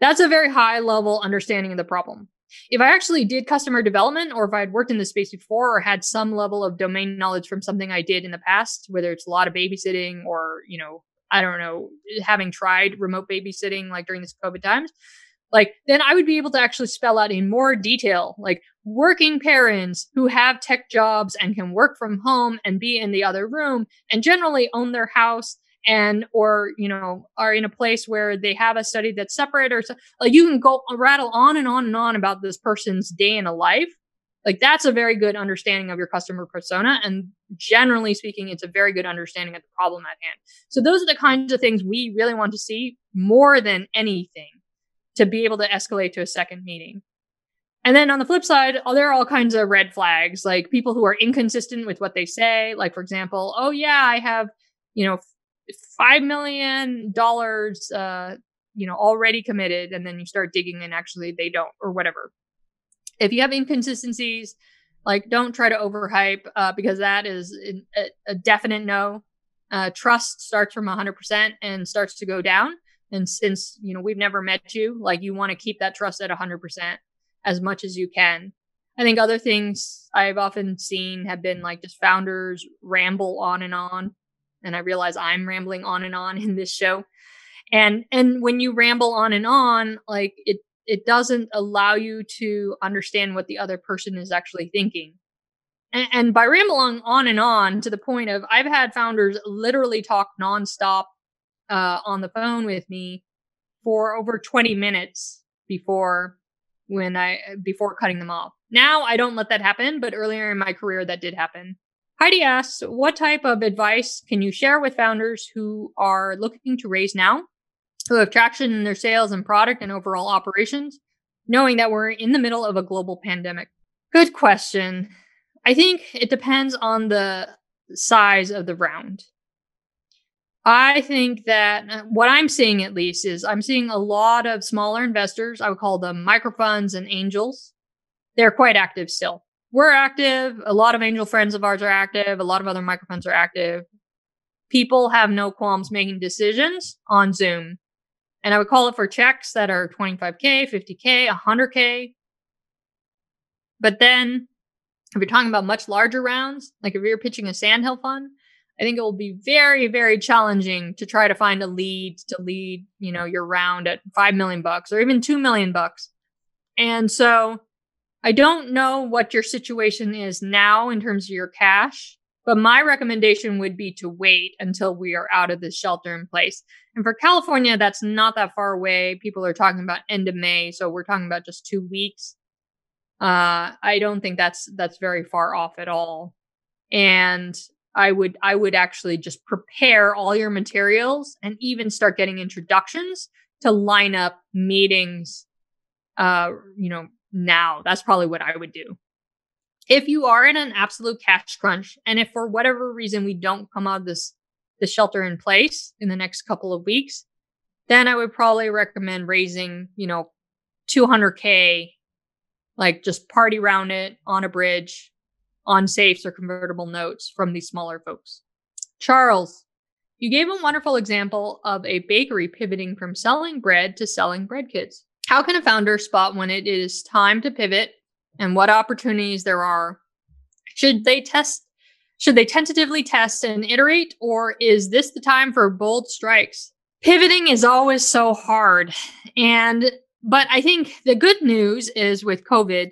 That's a very high level understanding of the problem. If I actually did customer development or if I had worked in this space before or had some level of domain knowledge from something I did in the past, whether it's a lot of babysitting or, you know, I don't know, having tried remote babysitting like during this COVID times, like then I would be able to actually spell out in more detail, like working parents who have tech jobs and can work from home and be in the other room and generally own their house and or you know are in a place where they have a study that's separate or so, like you can go rattle on and on and on about this person's day in a life. Like that's a very good understanding of your customer persona and generally speaking it's a very good understanding of the problem at hand. So those are the kinds of things we really want to see more than anything to be able to escalate to a second meeting and then on the flip side, oh, there are all kinds of red flags, like people who are inconsistent with what they say. Like, for example, oh, yeah, I have, you know, five million dollars uh you know already committed and then you start digging and actually they don't or whatever. If you have inconsistencies like don't try to overhype uh, because that is a, a definite no. Uh, trust starts from 100% and starts to go down. And since you know we've never met you like you want to keep that trust at 100% as much as you can i think other things i've often seen have been like just founders ramble on and on and I realize I'm rambling on and on [laughs] in this show. And and when you ramble on and on, like it it doesn't allow you to understand what the other person is actually thinking. And, and by rambling on and on to the point of I've had founders literally talk nonstop uh, on the phone with me for over 20 minutes before when I before cutting them off. Now I don't let that happen, but earlier in my career that did happen. Heidi asks, what type of advice can you share with founders who are looking to raise now, who have traction in their sales and product and overall operations, knowing that we're in the middle of a global pandemic? Good question. I think it depends on the size of the round. I think that uh, what I'm seeing at least is I'm seeing a lot of smaller investors. I would call them microfunds and angels. They're quite active still we're active. A lot of angel friends of ours are active. A lot of other microfunds are active. People have no qualms making decisions on Zoom. And I would call it for checks that are 25K, 50K, 100K. But then if you're talking about much larger rounds, like if you're pitching a Sand Hill fund, I think it will be very, very challenging to try to find a lead to lead, you know, your round at 5 million bucks or even 2 million bucks. And so I don't know what your situation is now in terms of your cash, but my recommendation would be to wait until we are out of this shelter in place. And for California, that's not that far away. People are talking about end of May, so we're talking about just two weeks. Uh, I don't think that's that's very far off at all. And I would I would actually just prepare all your materials and even start getting introductions to line up meetings uh you know now. That's probably what I would do. If you are in an absolute cash crunch, and if for whatever reason we don't come out of this the shelter in place in the next couple of weeks, then I would probably recommend raising, you know, 200k, like just party round it on a bridge, on safes or convertible notes from these smaller folks. Charles, you gave a wonderful example of a bakery pivoting from selling bread to selling bread kits. How can a founder spot when it is time to pivot and what opportunities there are? Should they test Should they tentatively test and iterate, or is this the time for bold strikes? Pivoting is always so hard. And, but I think the good news is with COVID,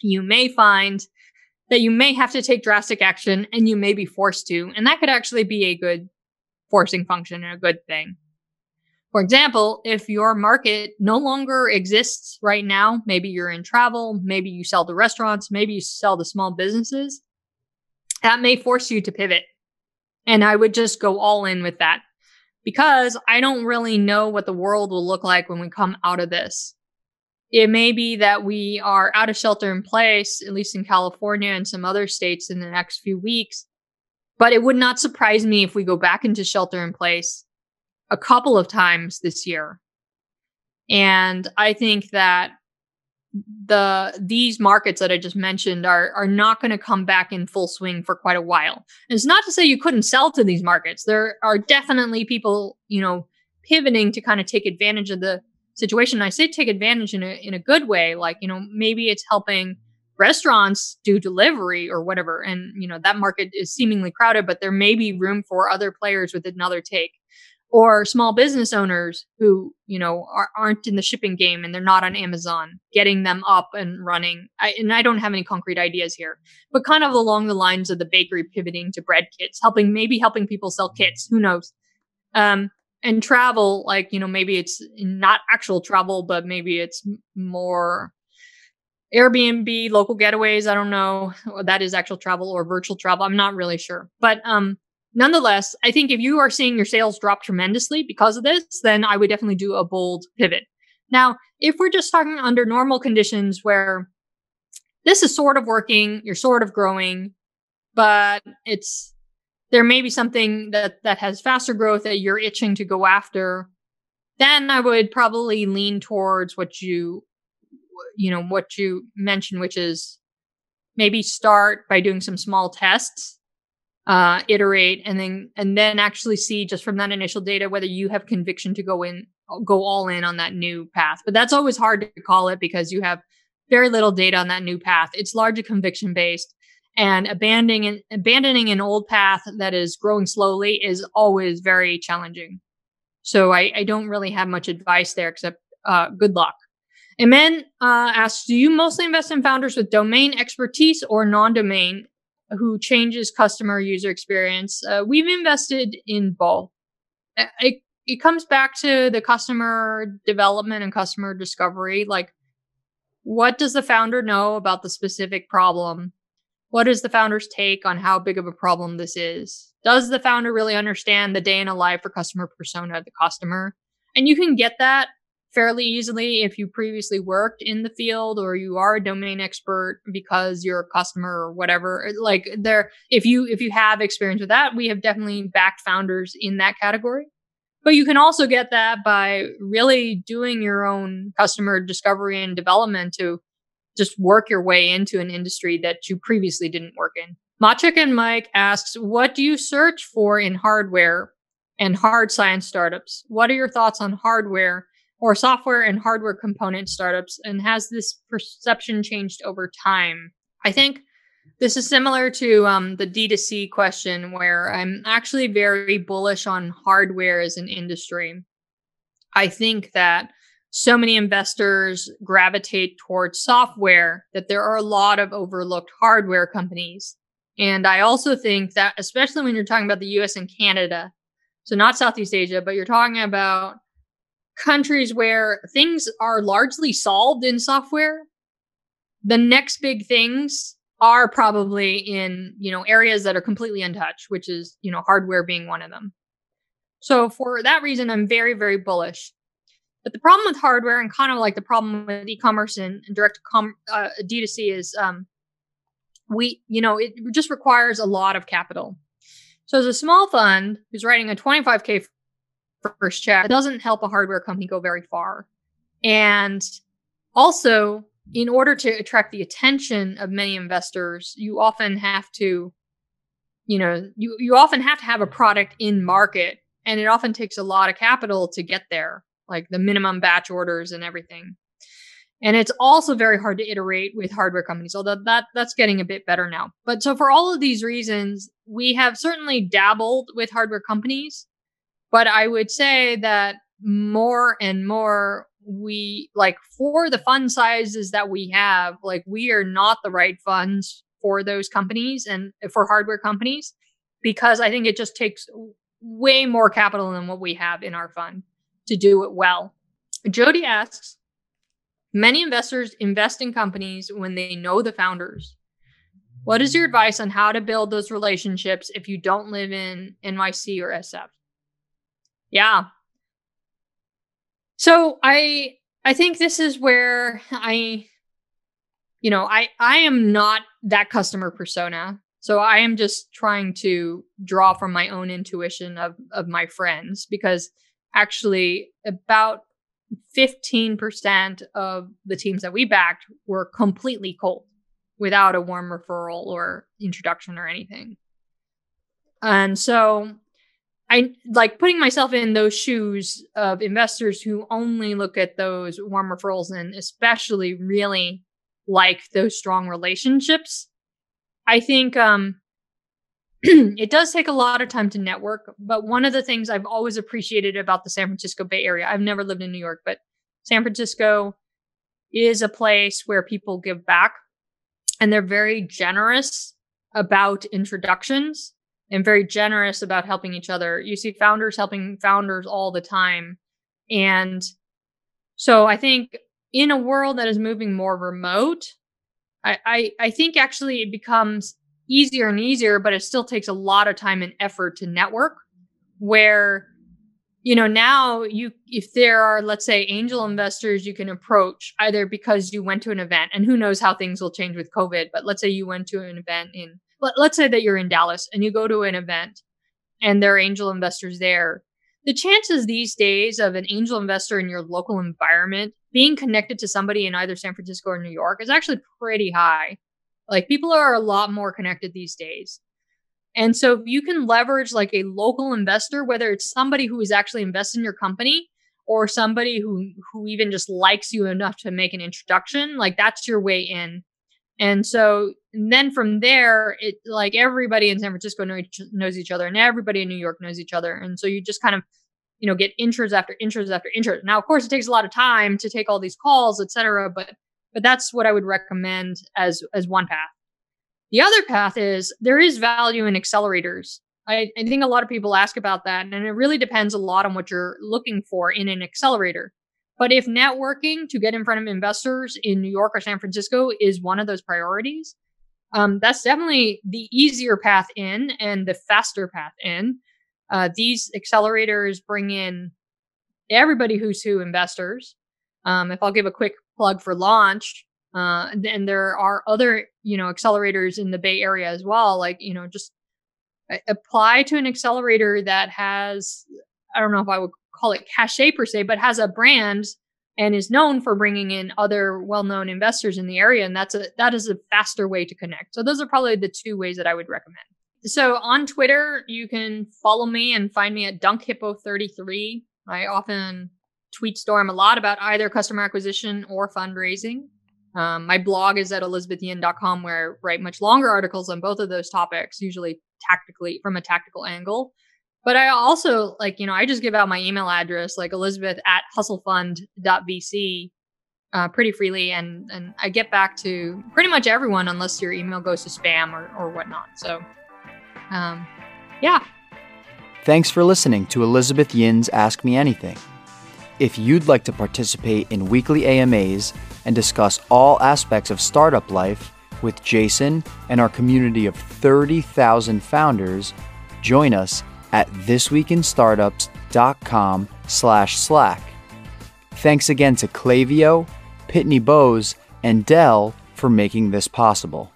you may find that you may have to take drastic action and you may be forced to. And that could actually be a good forcing function and a good thing. For example, if your market no longer exists right now, maybe you're in travel, maybe you sell to restaurants, maybe you sell to small businesses, that may force you to pivot. And I would just go all in with that because I don't really know what the world will look like when we come out of this. It may be that we are out of shelter in place, at least in California and some other states in the next few weeks. But it would not surprise me if we go back into shelter in place a couple of times this year. And I think that the these markets that I just mentioned are are not going to come back in full swing for quite a while. And it's not to say you couldn't sell to these markets. There are definitely people, you know, pivoting to kind of take advantage of the situation. And I say take advantage in a in a good way, like you know maybe it's helping restaurants do delivery or whatever, and you know that market is seemingly crowded, but there may be room for other players with another take, or small business owners who you know are, aren't in the shipping game and they're not on Amazon, getting them up and running. I, and I don't have any concrete ideas here, but kind of along the lines of the bakery pivoting to bread kits, helping maybe helping people sell kits. Who knows? Um, and travel like you know maybe it's not actual travel but maybe it's more airbnb local getaways i don't know that is actual travel or virtual travel i'm not really sure. But um nonetheless i think if you are seeing your sales drop tremendously because of this then i would definitely do a bold pivot. Now if we're just talking under normal conditions where this is sort of working you're sort of growing but it's there may be something that that has faster growth that you're itching to go after then i would probably lean towards what you you know what you mentioned which is maybe start by doing some small tests uh iterate and then and then actually see just from that initial data whether you have conviction to go in go all in on that new path. But that's always hard to call it because you have very little data on that new path. It's largely conviction based and abandoning abandoning an old path that is growing slowly is always very challenging. So I, I don't really have much advice there except uh, good luck. And then uh, asks, do you mostly invest in founders with domain expertise or non-domain who changes customer user experience? Uh, we've invested in both. It, it comes back to the customer development and customer discovery. Like, what does the founder know about the specific problem what is the founder's take on how big of a problem this is? Does the founder really understand the day in a life for customer persona of the customer? And you can get that fairly easily if you previously worked in the field or you are a domain expert because you're a customer or whatever like there if you if you have experience with that we have definitely backed founders in that category but you can also get that by really doing your own customer discovery and development to just work your way into an industry that you previously didn't work in. Machik and Mike asks, what do you search for in hardware and hard science startups? What are your thoughts on hardware or software and hardware component startups? And has this perception changed over time? I think this is similar to um, the D2C question, where I'm actually very bullish on hardware as an industry. I think that so many investors gravitate towards software that there are a lot of overlooked hardware companies. And I also think that, especially when you're talking about the US and Canada, so not Southeast Asia, but you're talking about countries where things are largely solved in software, the next big things are probably in, you know, areas that are completely untouched, which is, you know, hardware being one of them. So for that reason, I'm very, very bullish. But the problem with hardware and kind of like the problem with e-commerce and, and direct com- uh, D2C is um, we, you know, it just requires a lot of capital. So as a small fund who's writing a 25K first check, it doesn't help a hardware company go very far. And also, in order to attract the attention of many investors, you often have to, you know, you, you often have to have a product in market and it often takes a lot of capital to get there like the minimum batch orders and everything. And it's also very hard to iterate with hardware companies, although that that's getting a bit better now. But so for all of these reasons, we have certainly dabbled with hardware companies, but I would say that more and more we like for the fund sizes that we have, like we are not the right funds for those companies and for hardware companies because I think it just takes way more capital than what we have in our fund to do it well. Jody asks, many investors invest in companies when they know the founders. What is your advice on how to build those relationships if you don't live in NYC or SF? Yeah. So I I think this is where I you know, I I am not that customer persona. So I am just trying to draw from my own intuition of of my friends because actually about 15% of the teams that we backed were completely cold without a warm referral or introduction or anything. And so I like putting myself in those shoes of investors who only look at those warm referrals and especially really like those strong relationships. I think um, [clears throat] it does take a lot of time to network, but one of the things I've always appreciated about the San Francisco Bay Area, I've never lived in New York, but San Francisco is a place where people give back and they're very generous about introductions and very generous about helping each other. You see founders helping founders all the time. And so I think in a world that is moving more remote, I, I, think actually it becomes easier and easier, but it still takes a lot of time and effort to network. Where, you know, now you, if there are, let's say, angel investors you can approach either because you went to an event, and who knows how things will change with COVID, but let's say you went to an event in, let, let's say that you're in Dallas and you go to an event and there are angel investors there. The chances these days of an angel investor in your local environment being connected to somebody in either San Francisco or New York is actually pretty high. Like people are a lot more connected these days. And so you can leverage like a local investor, whether it's somebody who is actually invested in your company or somebody who who even just likes you enough to make an introduction, like that's your way in. And so and then from there, it like everybody in San Francisco know each, knows each other and everybody in New York knows each other. And so you just kind of you know, get intros after intros after intros. Now, of course, it takes a lot of time to take all these calls, et cetera, but but that's what I would recommend as as one path. The other path is there is value in accelerators. I, I think a lot of people ask about that, and it really depends a lot on what you're looking for in an accelerator. But if networking to get in front of investors in New York or San Francisco is one of those priorities, um, that's definitely the easier path in and the faster path in. Uh, these accelerators bring in everybody who's who investors. Um, if I'll give a quick plug for launch, uh, and there are other, you know, accelerators in the Bay Area as well. Like, you know, just apply to an accelerator that has, I don't know if I would call it cachet per se, but has a brand and is known for bringing in other well-known investors in the area. And that's a, that is a faster way to connect. So those are probably the two ways that I would recommend. So on Twitter, you can follow me and find me at dunkhippo33. I often tweet storm a lot about either customer acquisition or fundraising. Um, my blog is at elizabethyin.com where I write much longer articles on both of those topics, usually tactically from a tactical angle. But I also like, you know, I just give out my email address, like elizabeth at hustlefund.vc uh, pretty freely. And, and I get back to pretty much everyone unless your email goes to spam or, or whatnot. So um, yeah. Thanks for listening to Elizabeth Yin's Ask Me Anything. If you'd like to participate in weekly AMAs and discuss all aspects of startup life with Jason and our community of 30,000 founders, join us at thisweekinstartups.com slash slack. Thanks again to Klaviyo, Pitney Bowes, and Dell for making this possible.